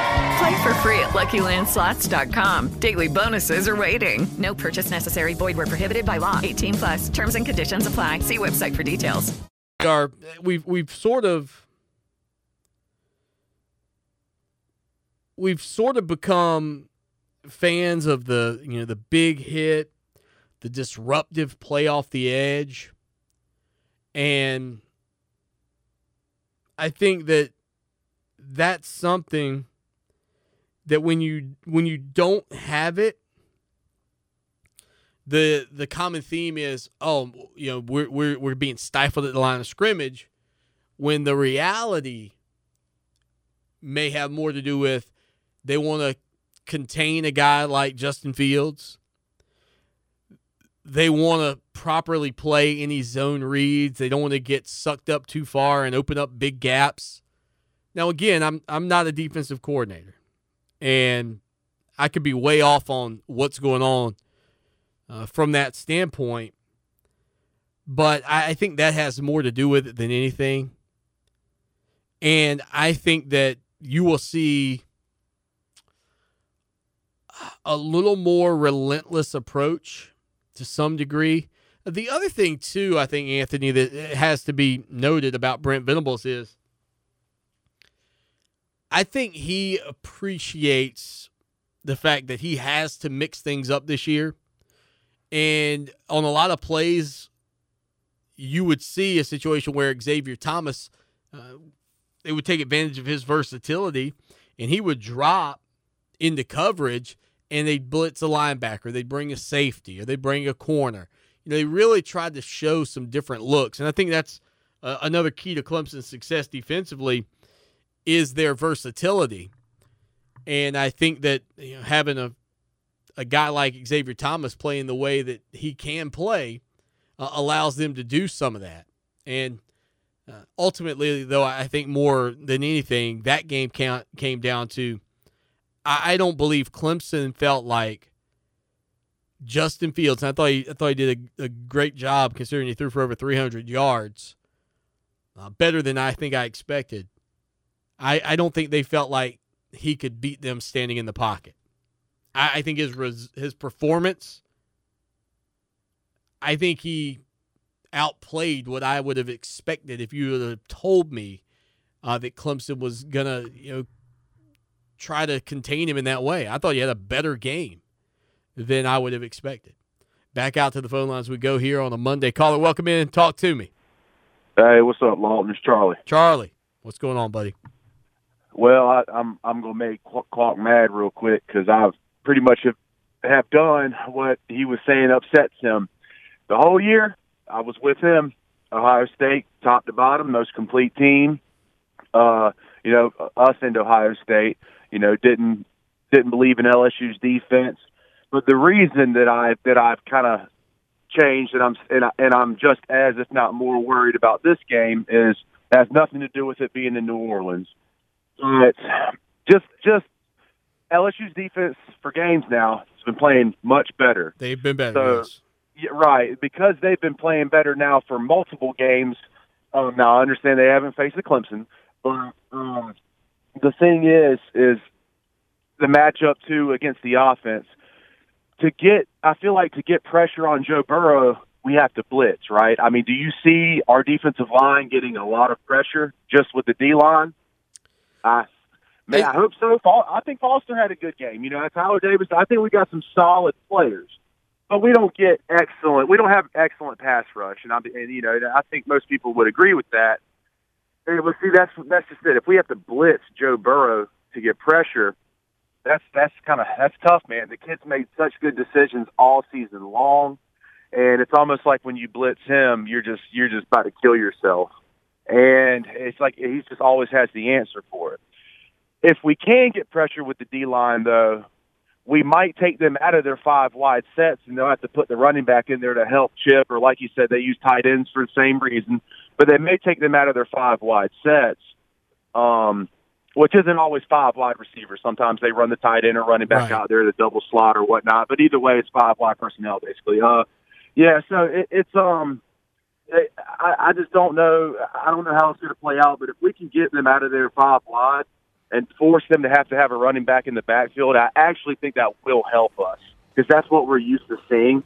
Play for free at LuckyLandSlots.com. Daily bonuses are waiting. No purchase necessary. Void where prohibited by law. 18 plus. Terms and conditions apply. See website for details. Are we've we've sort of we've sort of become fans of the you know the big hit, the disruptive play off the edge, and I think that that's something that when you when you don't have it the the common theme is oh you know we're we're we're being stifled at the line of scrimmage when the reality may have more to do with they want to contain a guy like Justin Fields. They want to properly play any zone reads. They don't want to get sucked up too far and open up big gaps. Now again I'm I'm not a defensive coordinator and I could be way off on what's going on uh, from that standpoint. But I, I think that has more to do with it than anything. And I think that you will see a little more relentless approach to some degree. The other thing, too, I think, Anthony, that has to be noted about Brent Venables is I think he appreciates the fact that he has to mix things up this year. And on a lot of plays, you would see a situation where Xavier Thomas, uh, they would take advantage of his versatility and he would drop into coverage and they'd blitz a linebacker, they'd bring a safety, or they'd bring a corner. You know, they really tried to show some different looks. And I think that's uh, another key to Clemson's success defensively is their versatility. And I think that you know, having a a guy like Xavier Thomas playing the way that he can play uh, allows them to do some of that. And uh, ultimately, though, I think more than anything, that game count came down to I, I don't believe Clemson felt like Justin Fields. I thought he, I thought he did a, a great job considering he threw for over 300 yards, uh, better than I think I expected. I, I don't think they felt like he could beat them standing in the pocket. I, I think his res, his performance I think he outplayed what I would have expected if you would have told me uh, that Clemson was gonna, you know, try to contain him in that way. I thought he had a better game than I would have expected. Back out to the phone lines we go here on a Monday. Caller, welcome in. Talk to me. Hey, what's up, Lawton? It's Charlie. Charlie, what's going on, buddy? Well, I, I'm I'm gonna make Clark mad real quick because I've pretty much have, have done what he was saying upsets him. The whole year I was with him, Ohio State, top to bottom, most complete team. Uh, you know, us and Ohio State, you know, didn't didn't believe in LSU's defense. But the reason that I that I've kind of changed and I'm and, I, and I'm just as if not more worried about this game is has nothing to do with it being in New Orleans. It's just just LSU's defense for games now has been playing much better. They've been better. So, yes. yeah, right, because they've been playing better now for multiple games. Um, now I understand they haven't faced the Clemson, but um, the thing is, is the matchup too against the offense. To get, I feel like to get pressure on Joe Burrow, we have to blitz, right? I mean, do you see our defensive line getting a lot of pressure just with the D line? I man, I hope so. I think Foster had a good game. You know, Tyler Davis. I think we got some solid players, but we don't get excellent. We don't have excellent pass rush, and I and you know, I think most people would agree with that. And, well, see, that's that's just it. If we have to blitz Joe Burrow to get pressure, that's that's kind of that's tough, man. The kid's made such good decisions all season long, and it's almost like when you blitz him, you're just you're just about to kill yourself. And it's like he just always has the answer for it. If we can get pressure with the D line, though, we might take them out of their five wide sets, and they'll have to put the running back in there to help chip. Or like you said, they use tight ends for the same reason, but they may take them out of their five wide sets. Um, which isn't always five wide receivers. Sometimes they run the tight end or running back Right. out there, the double slot or whatnot. But either way, it's five wide personnel basically. Uh, yeah. So it, it's um, I, I just don't know. I don't know how it's going to play out. But if we can get them out of their five wide and force them to have to have a running back in the backfield, I actually think that will help us because that's what we're used to seeing.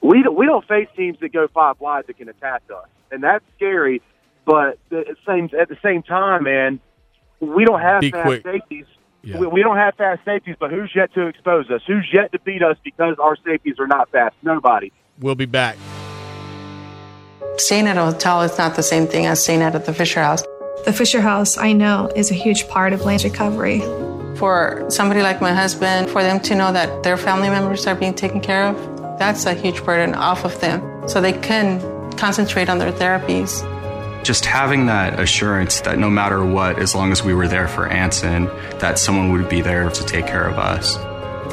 We don't, we don't face teams that go five wide that can attack us, and that's scary. But at the same at the same time, man, we don't have Be fast quick. safeties. We, we don't have fast safeties, but who's yet to expose us? Who's yet to beat us because our safeties are not fast? Nobody. We'll be back. Staying at a hotel is not the same thing as staying at the Fisher House. The Fisher House, I know, is a huge part of land recovery. For somebody like my husband, for them to know that their family members are being taken care of, that's a huge burden off of them. So they can concentrate on their therapies. just having that assurance that no matter what, as long as we were there for Anson, that someone would be there to take care of us.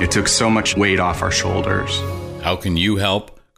It took so much weight off our shoulders. How can you help?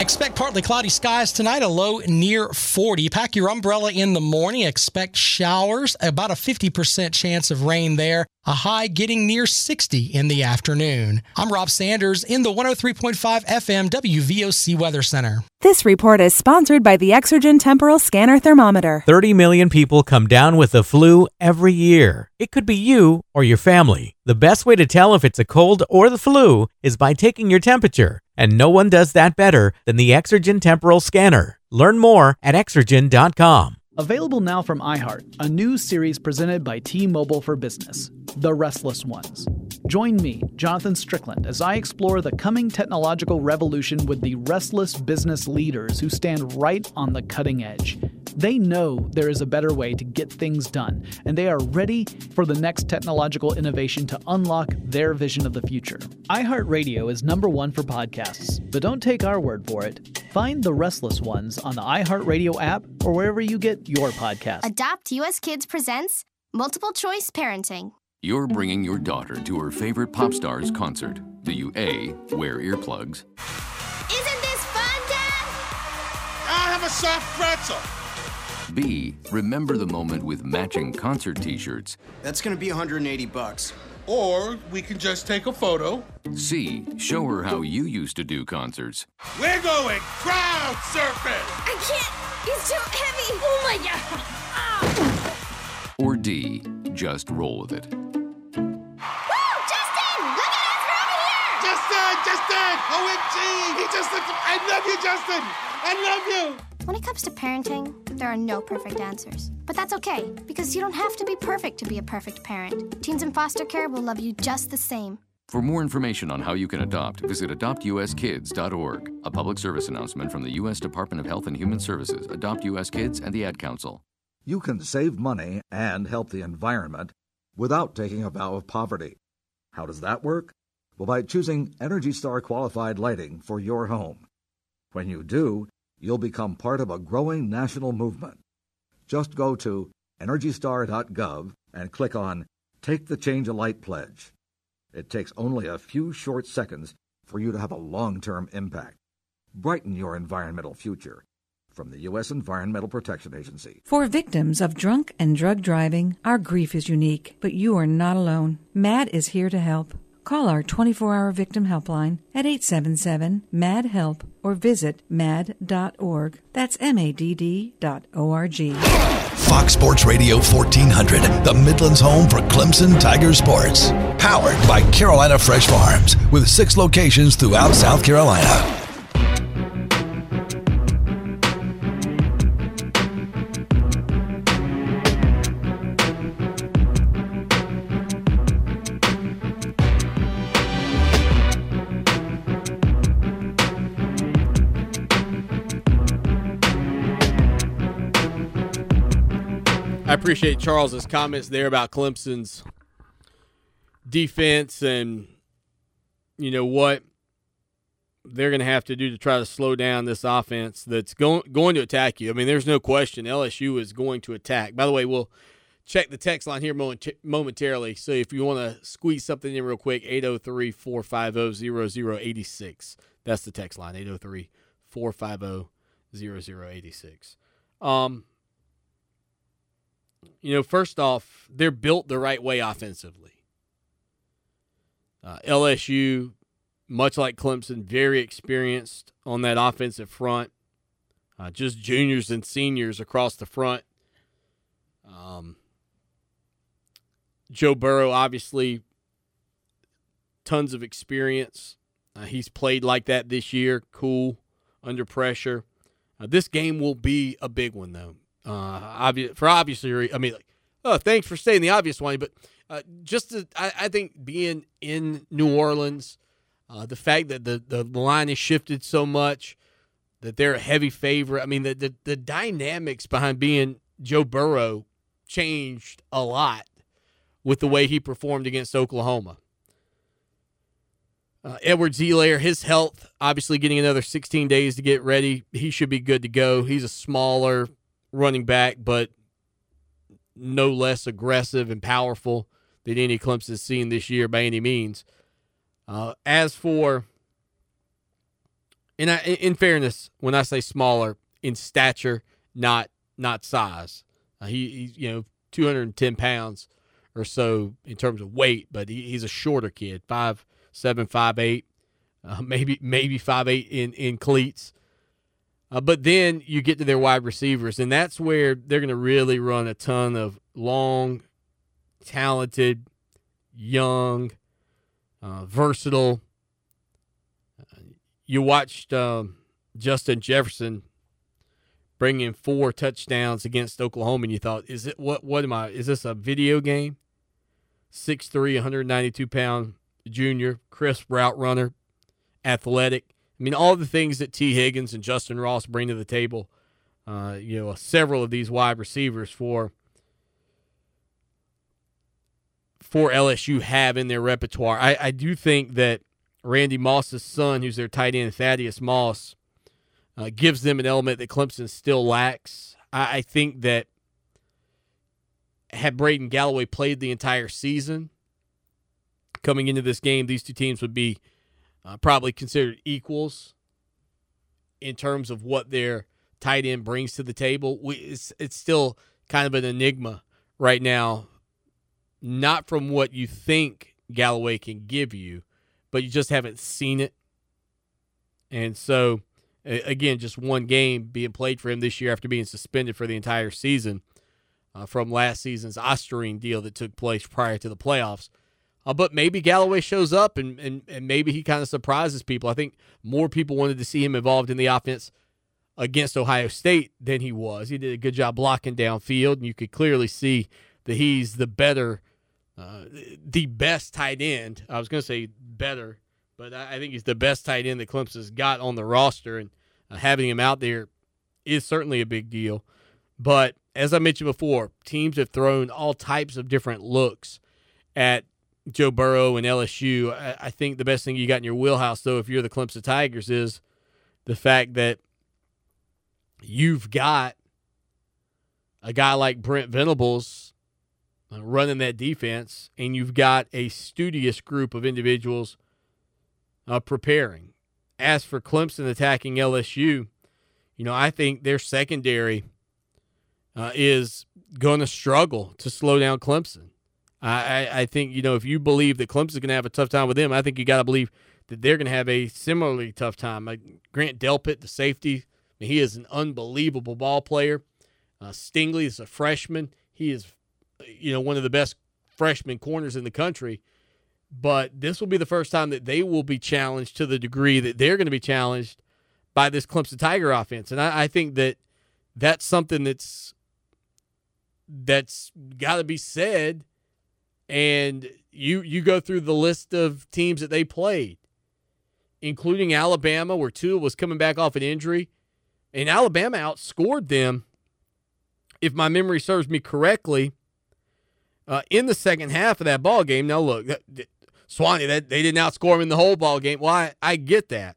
Expect partly cloudy skies tonight, a low near 40. Pack your umbrella in the morning. Expect showers, about a 50% chance of rain there. A high getting near 60 in the afternoon. I'm Rob Sanders in the 103.5 FM WVOC Weather Center. This report is sponsored by the Exergen Temporal Scanner Thermometer. 30 million people come down with the flu every year. It could be you or your family. The best way to tell if it's a cold or the flu is by taking your temperature. And no one does that better than the Exergen Temporal Scanner. Learn more at exergen.com. Available now from iHeart, a new series presented by T Mobile for Business The Restless Ones. Join me, Jonathan Strickland, as I explore the coming technological revolution with the restless business leaders who stand right on the cutting edge. They know there is a better way to get things done, and they are ready for the next technological innovation to unlock their vision of the future. iHeartRadio is number one for podcasts, but don't take our word for it. Find The Restless Ones on the iHeartRadio app or wherever you get your podcasts. Adopt US Kids presents Multiple Choice Parenting. You're bringing your daughter to her favorite pop star's concert. Do you A, wear earplugs? Isn't this fun, Dad? I have a soft pretzel. B, remember the moment with matching concert t shirts? That's gonna be 180 bucks. Or we can just take a photo. C, show her how you used to do concerts. We're going crowd surfing. I can't. It's too heavy. Oh my god. Ah. Or D, just roll with it. OMG! Just. I love you, Justin! I love you! When it comes to parenting, there are no perfect answers. But that's okay, because you don't have to be perfect to be a perfect parent. Teens in foster care will love you just the same. For more information on how you can adopt, visit adoptuskids.org. A public service announcement from the U.S. Department of Health and Human Services, Adopt U.S. Kids, and the Ad Council. You can save money and help the environment without taking a vow of poverty. How does that work? Well, by choosing Energy Star qualified lighting for your home. When you do, you'll become part of a growing national movement. Just go to EnergyStar.gov and click on Take the Change a Light Pledge. It takes only a few short seconds for you to have a long term impact. Brighten your environmental future. From the U.S. Environmental Protection Agency. For victims of drunk and drug driving, our grief is unique, but you are not alone. MADD is here to help. Call our 24 hour victim helpline at 877 MADD HELP or visit madd.org. That's M A D D dot O R G. Fox Sports Radio 1400, the Midlands home for Clemson Tiger Sports. Powered by Carolina Fresh Farms, with six locations throughout South Carolina. Appreciate Charles's comments there about Clemson's defense and you know what they're going to have to do to try to slow down this offense that's going going to attack you. I mean, there's no question LSU is going to attack. By the way, we'll check the text line here moment- momentarily. So if you want to squeeze something in real quick, 803-450-0086. That's the text line, 803-450-0086. Um you know, first off, they're built the right way offensively. Uh, LSU, much like Clemson, very experienced on that offensive front. Uh, just juniors and seniors across the front. Um, Joe Burrow, obviously, tons of experience. Uh, he's played like that this year, cool, under pressure. Uh, this game will be a big one, though. Uh, obvious for obviously, I mean, like, oh, thanks for saying the obvious one, but uh, just to, I, I think being in New Orleans, uh, the fact that the the line has shifted so much, that they're a heavy favorite. I mean, the the, the dynamics behind being Joe Burrow changed a lot with the way he performed against Oklahoma. Uh, Edwards-Helaire, his health, obviously getting another 16 days to get ready. He should be good to go. He's a smaller running back, but no less aggressive and powerful than any Clemson's seen this year by any means. Uh, as for, and I, in fairness, when I say smaller, in stature, not not size. Uh, he, he's you know 210 pounds or so in terms of weight, but he, he's a shorter kid, five seven, five eight, uh, maybe maybe five eight in in cleats. Uh, but then you get to their wide receivers, and that's where they're going to really run a ton of long, talented, young, uh, versatile. Uh, you watched um, Justin Jefferson bring in four touchdowns against Oklahoma, and you thought, "Is it what? What am I? Is this a video game?" 6'3", 192 pound junior, crisp route runner, athletic I mean, all the things that Tee Higgins and Justyn Ross bring to the table, uh, you know, several of these wide receivers for for LSU have in their repertoire. I, I do think that Randy Moss's son, who's their tight end, Thaddeus Moss, uh, gives them an element that Clemson still lacks. I, I think that had Braden Galloway played the entire season, coming into this game, these two teams would be uh, probably considered equals in terms of what their tight end brings to the table. We, it's, it's still kind of an enigma right now, not from what you think Galloway can give you, but you just haven't seen it. And so, again, just one game being played for him this year after being suspended for the entire season uh, from last season's ostarine deal that took place prior to the playoffs. Uh, but maybe Galloway shows up and, and, and maybe he kind of surprises people. I think more people wanted to see him involved in the offense against Ohio State than he was. He did a good job blocking downfield, and you could clearly see that he's the better, uh, the best tight end. I was going to say better, but I think he's the best tight end that Clemson's got on the roster, and uh, having him out there is certainly a big deal. But as I mentioned before, teams have thrown all types of different looks at Joe Burrow and LSU. I, I think the best thing you got in your wheelhouse, though, if you're the Clemson Tigers, is the fact that you've got a guy like Brent Venables uh, running that defense, and you've got a studious group of individuals uh, preparing. As for Clemson attacking LSU, you know, I think their secondary uh, is going to struggle to slow down Clemson. I, I think, you know, if you believe that Clemson's going to have a tough time with them, I think you got to believe that they're going to have a similarly tough time. Like Grant Delpit, the safety, I mean, he is an unbelievable ball player. Uh, Stingley is a freshman. He is, you know, one of the best freshman corners in the country. But this will be the first time that they will be challenged to the degree that they're going to be challenged by this Clemson Tiger offense. And I, I think that that's something that's that's got to be said and you you go through the list of teams that they played, including Alabama, where Tua was coming back off an injury, and Alabama outscored them, if my memory serves me correctly, uh, in the second half of that ball game. Now look, that, Swanee, that they didn't outscore him in the whole ball game. Well, I, I get that,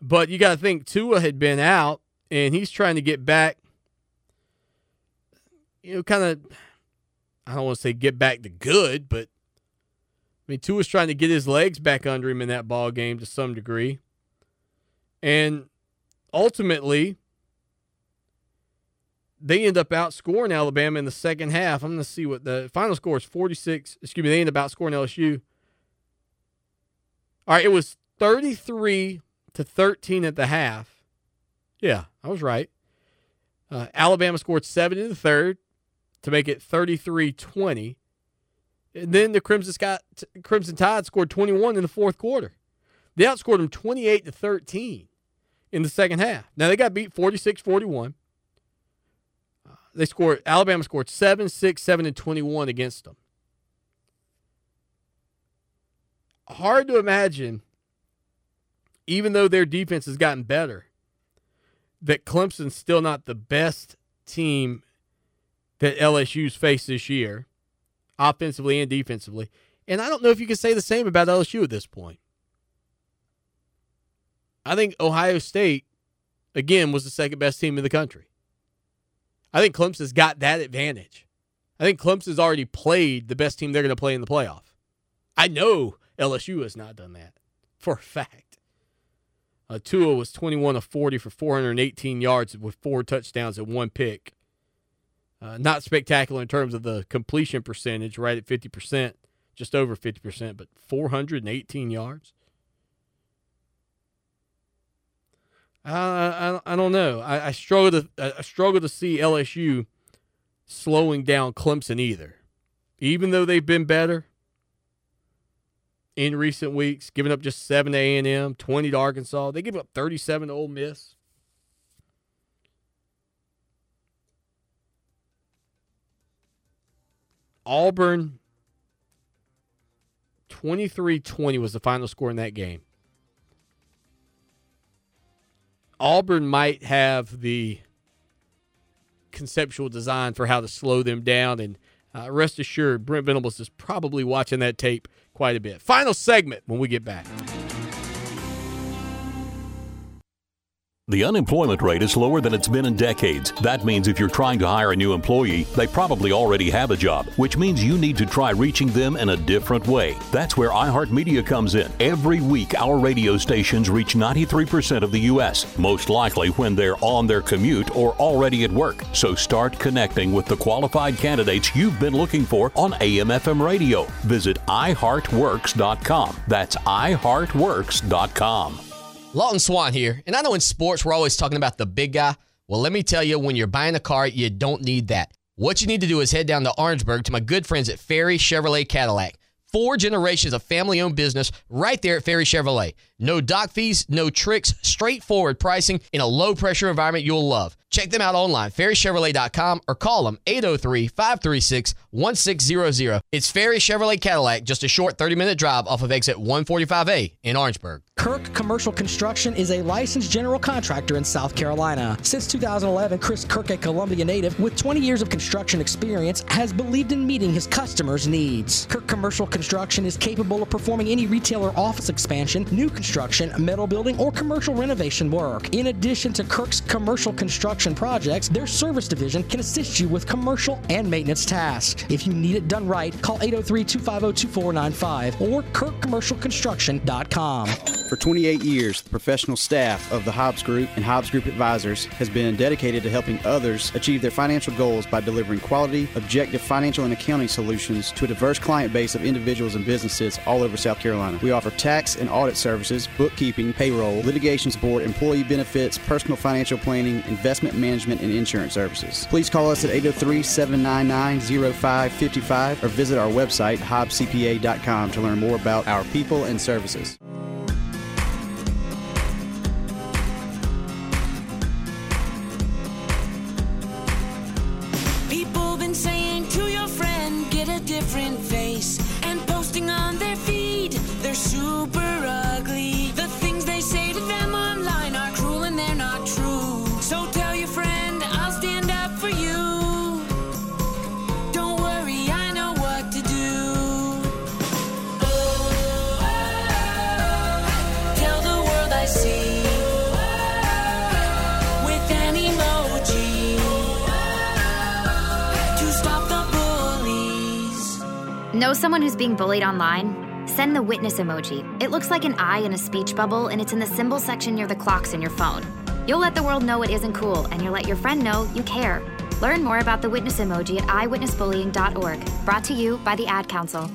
but you got to think Tua had been out, and he's trying to get back. You know, kind of I don't want to say get back to good, but I mean Tua's trying to get his legs back under him in that ball game to some degree. And ultimately, they end up outscoring Alabama in the second half. I'm going to see what the final score is 46. Excuse me, they end up outscoring LSU. All right, it was 33 to 13 at the half. Yeah, I was right. Uh, Alabama scored seven in the third to make it 33-20. And then the Crimson Scott, Crimson Tide scored 21 in the fourth quarter. They outscored them 28 to 13 in the second half. Now they got beat 46-41. Uh, they scored Alabama scored 7, 6, 7 and 21 against them. Hard to imagine even though their defense has gotten better that Clemson's still not the best team that LSU's faced this year, offensively and defensively. And I don't know if you can say the same about LSU at this point. I think Ohio State, again, was the second best team in the country. I think Clemson's got that advantage. I think Clemson's already played the best team they're going to play in the playoff. I know LSU has not done that for a fact. Uh, Tua was 21 of 40 for 418 yards with four touchdowns and one pick. Uh, not spectacular in terms of the completion percentage, right at 50%, just over 50%, but 418 yards. I, I, I don't know. I, I struggle to I struggle to see LSU slowing down Clemson either, even though they've been better in recent weeks, giving up just seven to A and M, twenty to Arkansas. They give up thirty-seven to Ole Miss. Auburn 23 20 was the final score in that game. Auburn might have the conceptual design for how to slow them down. And uh, rest assured, Brent Venables is probably watching that tape quite a bit. Final segment when we get back. The unemployment rate is lower than it's been in decades. That means if you're trying to hire a new employee, they probably already have a job, which means you need to try reaching them in a different way. That's where iHeartMedia comes in. Every week, our radio stations reach 93% of the U.S., most likely when they're on their commute or already at work. So start connecting with the qualified candidates you've been looking for on AM/FM radio. Visit iHeartWorks.com. That's iHeartWorks.com. Lawton Swan here, and I know in sports we're always talking about the big guy. Well, let me tell you, when you're buying a car, you don't need that. What you need to do is head down to Orangeburg to my good friends at Ferry Chevrolet Cadillac. Four generations of family owned business right there at Ferry Chevrolet. No doc fees, no tricks, straightforward pricing in a low pressure environment you'll love. Check them out online, ferrychevrolet.com, or call them 803 536 1600. It's Ferry Chevrolet Cadillac, just a short 30 minute drive off of exit 145A in Orangeburg. Kirk Commercial Construction is a licensed general contractor in South Carolina. Since 2011, Chris Kirk, a Columbia native with 20 years of construction experience, has believed in meeting his customers' needs. Kirk Commercial Construction is capable of performing any retailer office expansion, new construction, metal building, or commercial renovation work. In addition to Kirk's commercial construction projects, their service division can assist you with commercial and maintenance tasks. If you need it done right, call 803 250 2495 or kirkcommercialconstruction.com. For 28 years, the professional staff of the Hobbs Group and Hobbs Group Advisors has been dedicated to helping others achieve their financial goals by delivering quality, objective financial and accounting solutions to a diverse client base of individuals and businesses all over South Carolina. We offer tax and audit services, bookkeeping, payroll, litigation support, employee benefits, personal financial planning, investment management, and insurance services. Please call us at 803 799 0555 or visit our website, hobbscpa.com, to learn more about our people and services. People been saying to your friend, get a different face. And posting on their feed, they're super ugly. Know someone who's being bullied online? Send the witness emoji. It looks like an eye in a speech bubble, and it's in the symbol section near the clocks in your phone. You'll let the world know it isn't cool, and you'll let your friend know you care. Learn more about the witness emoji at iwitnessbullying.org. Brought to you by the Ad Council.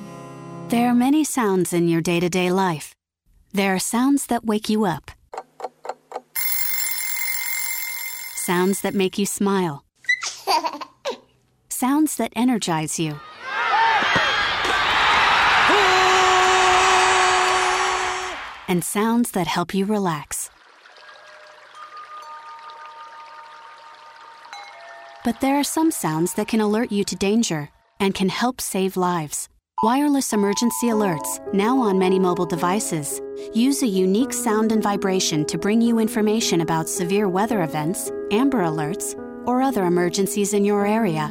There are many sounds in your day to day life. There are sounds that wake you up, sounds that make you smile, sounds that energize you. And sounds that help you relax. But there are some sounds that can alert you to danger and can help save lives. Wireless emergency alerts, now on many mobile devices, use a unique sound and vibration to bring you information about severe weather events, amber alerts, or other emergencies in your area.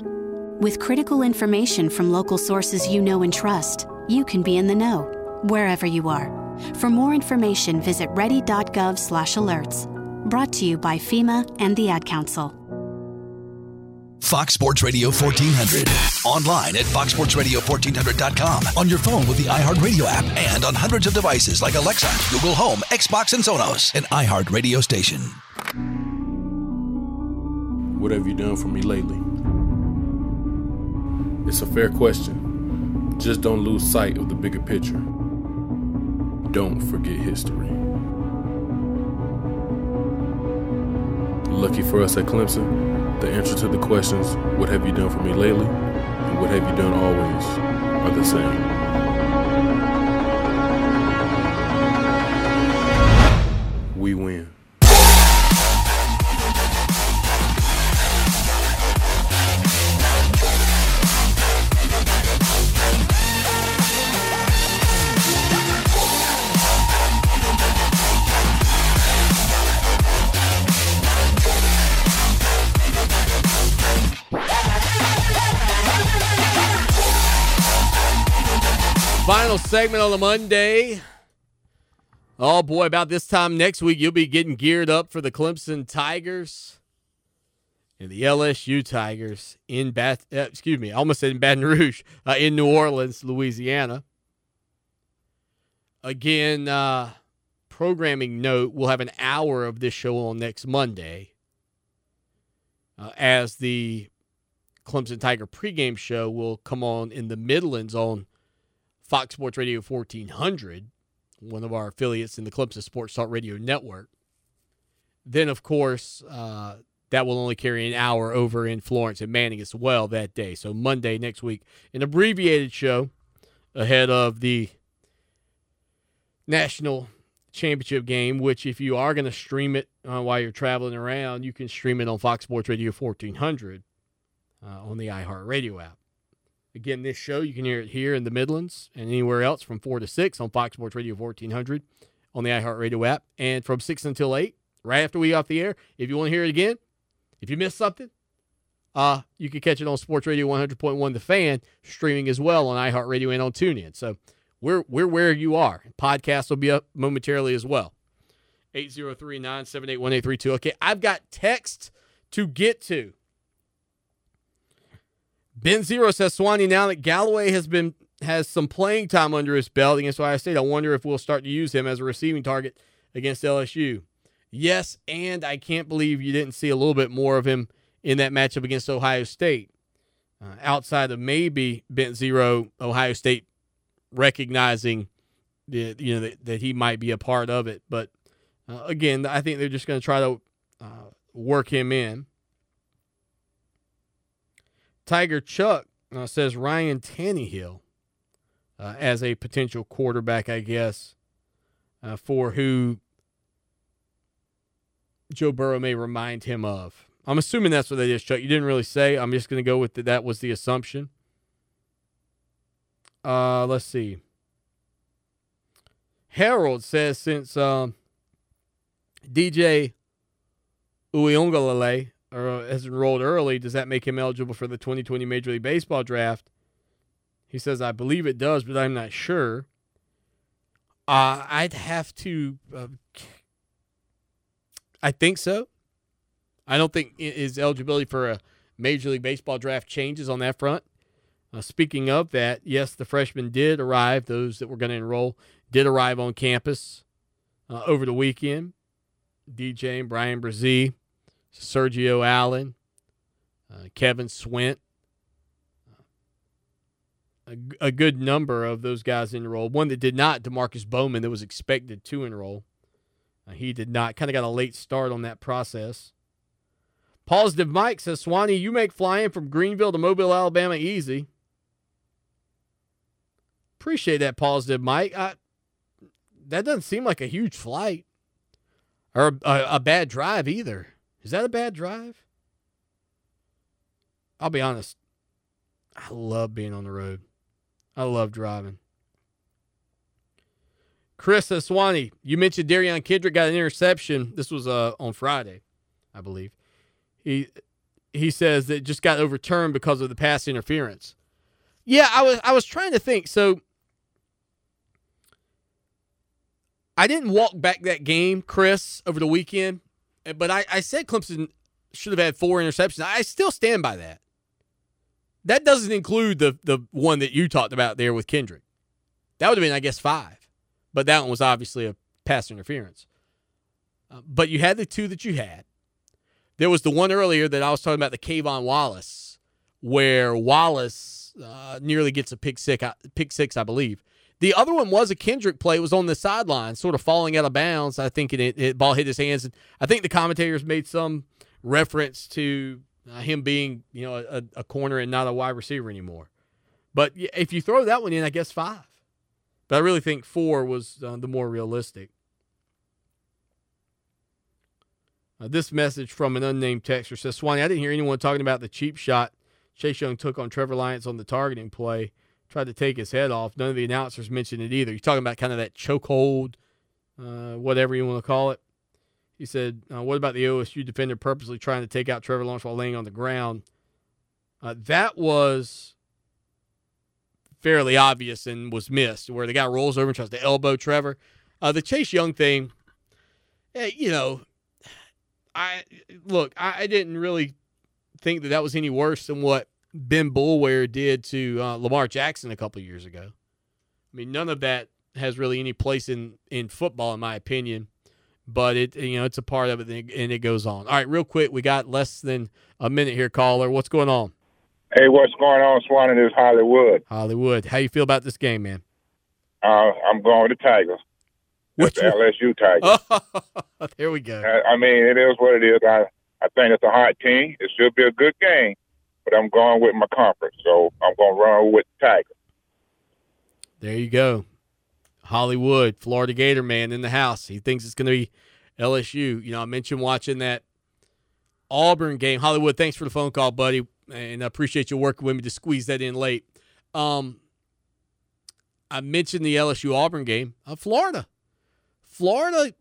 With critical information from local sources you know and trust, you can be in the know, wherever you are. For more information, visit ready.gov/alerts. Brought to you by FEMA and the Ad Council. Fox Sports Radio 1400. Online at foxsportsradio1400.com. On your phone with the iHeartRadio app and on hundreds of devices like Alexa, Google Home, Xbox, and Sonos. An iHeart radio station. What have you done for me lately? It's a fair question. Just don't lose sight of the bigger picture. Don't forget history. Lucky for us at Clemson, the answer to the questions, what have you done for me lately, and what have you done always, are the same. We win. Final segment on the Monday. Oh boy, about this time next week, you'll be getting geared up for the Clemson Tigers and the LSU Tigers in Bath. Uh, excuse me, I almost said in Baton Rouge, uh, in New Orleans, Louisiana. Again, uh, programming note: we'll have an hour of this show on next Monday, uh, as the Clemson Tiger pregame show will come on in the Midlands on Fox Sports Radio 1400 one of our affiliates in the Clemson Sports Talk Radio Network. Then, of course, uh, that will only carry an hour over in Florence and Manning as well that day. So, Monday next week, an abbreviated show ahead of the national championship game, which, if you are going to stream it uh, while you're traveling around, you can stream it on Fox Sports Radio 1400 uh, on the iHeartRadio app. Again, this show, you can hear it here in the Midlands and anywhere else from 4 to 6 on Fox Sports Radio 1400 on the iHeartRadio app. And from 6 until 8, right after we off the air, if you want to hear it again, if you missed something, uh, you can catch it on Sports Radio 100.1 The Fan, streaming as well on iHeartRadio and on TuneIn. So we're, we're where you are. Podcasts will be up momentarily as well. 803 978 1832. Okay, I've got text to get to. Ben Zero says Swanee, now that Galloway has been has some playing time under his belt against Ohio State, I wonder if we'll start to use him as a receiving target against LSU. Yes, and I can't believe you didn't see a little bit more of him in that matchup against Ohio State. Uh, outside of maybe Bent Zero, Ohio State recognizing that you know that, that, he might be a part of it, but uh, again, I think they're just going to try to uh, work him in. Tiger Chuck uh, says Ryan Tannehill uh, as a potential quarterback, I guess, uh, for who Joe Burrow may remind him of. I'm assuming that's what that is, Chuck. You didn't really say. I'm just going to go with that. That was the assumption. Uh, let's see. Harold says since um, DJ Uiagalelei or has enrolled early, does that make him eligible for the 2020 Major League Baseball draft? He says, I believe it does, but I'm not sure. Uh, I'd have to. Uh, I think so. I don't think his eligibility for a Major League Baseball draft changes on that front. Uh, speaking of that, yes, the freshmen did arrive. Those that were going to enroll did arrive on campus uh, over the weekend. DJ and Bryan Bresee Sergio Allen, uh, Kevin Swint. A, a, good number of those guys enrolled. One that did not, Demarkcus Bowman, that was expected to enroll. Uh, he did not. Kind of got a late start on that process. Positive Mike says, Swanee, you make flying from Greenville to Mobile, Alabama easy. Appreciate that, Positive Mike. I, that doesn't seem like a huge flight or a, a bad drive either. Is that a bad drive? I'll be honest. I love being on the road. I love driving. Chris Swanee, you mentioned Derion Kendrick got an interception. This was uh, on Friday, I believe. He he says that just got overturned because of the pass interference. Yeah, I was I was trying to think. So I didn't walk back that game, Chris, over the weekend but I, I said Clemson should have had four interceptions. I still stand by that. That doesn't include the the one that you talked about there with Kendrick. That would have been, I guess, five. But that one was obviously a pass interference. Uh, but you had the two that you had. There was the one earlier that I was talking about, the K'Von Wallace, where Wallace uh, nearly gets a pick six, uh, pick six, I believe. The other one was a Kendrick play. It was on the sideline, sort of falling out of bounds. I think it, it, ball hit his hands. And I think the commentators made some reference to uh, him being, you know, a, a, corner and not a wide receiver anymore. But if you throw that one in, I guess five. But I really think four was uh, the more realistic. Uh, this message from an unnamed texter says, Swanee, I didn't hear anyone talking about the cheap shot Chase Young took on Trevor Lyons on the targeting play tried to take his head off. None of the announcers mentioned it either. You're talking about kind of that chokehold, uh, whatever you want to call it. He said, uh, "What about the OSU defender purposely trying to take out Trevor Lawrence while laying on the ground?" Uh, that was fairly obvious and was missed, where the guy rolls over and tries to elbow Trevor. Uh, the Chase Young thing, eh, you know, I look, I, I, didn't really think that that was any worse than what Ben Boulware did to uh, Lamar Jackson a couple years ago. I mean, none of that has really any place in in football, in my opinion. But it, you know, it's a part of it, and it goes on. All right, real quick, we got less than a minute here, caller. What's going on? Hey, what's going on, Swan? It is Hollywood. Hollywood. How you feel about this game, man? Uh, I'm going with the Tigers. Which the LSU Tigers. there we go. I, I mean, it is what it is. I I think it's a hot team. It should be a good game, but I'm going with my conference, so I'm going to run with the Tigers. There you go. Hollywood, Florida Gator man in the house. He thinks it's going to be LSU. You know, I mentioned watching that Auburn game. Hollywood, thanks for the phone call, buddy, and I appreciate you working with me to squeeze that in late. Um, I mentioned the LSU Auburn game. Uh, Florida, Florida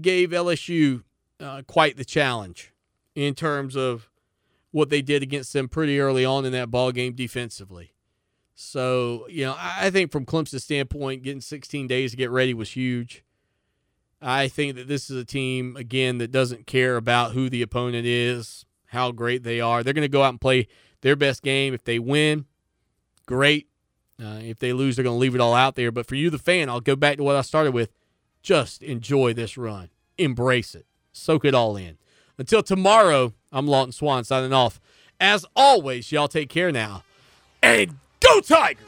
gave LSU uh, quite the challenge in terms of what they did against them pretty early on in that ball game defensively. So, you know, I think from Clemson's standpoint, getting 16 days to get ready was huge. I think that this is a team, again, that doesn't care about who the opponent is, how great they are. They're going to go out and play their best game. If they win, great. Uh, if they lose, they're going to leave it all out there. But for you, the fan, I'll go back to what I started with. Just enjoy this run, embrace it, soak it all in. Until tomorrow, I'm Lawton Swan signing off. As always, y'all take care now. And Go Tigers!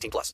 18 plus.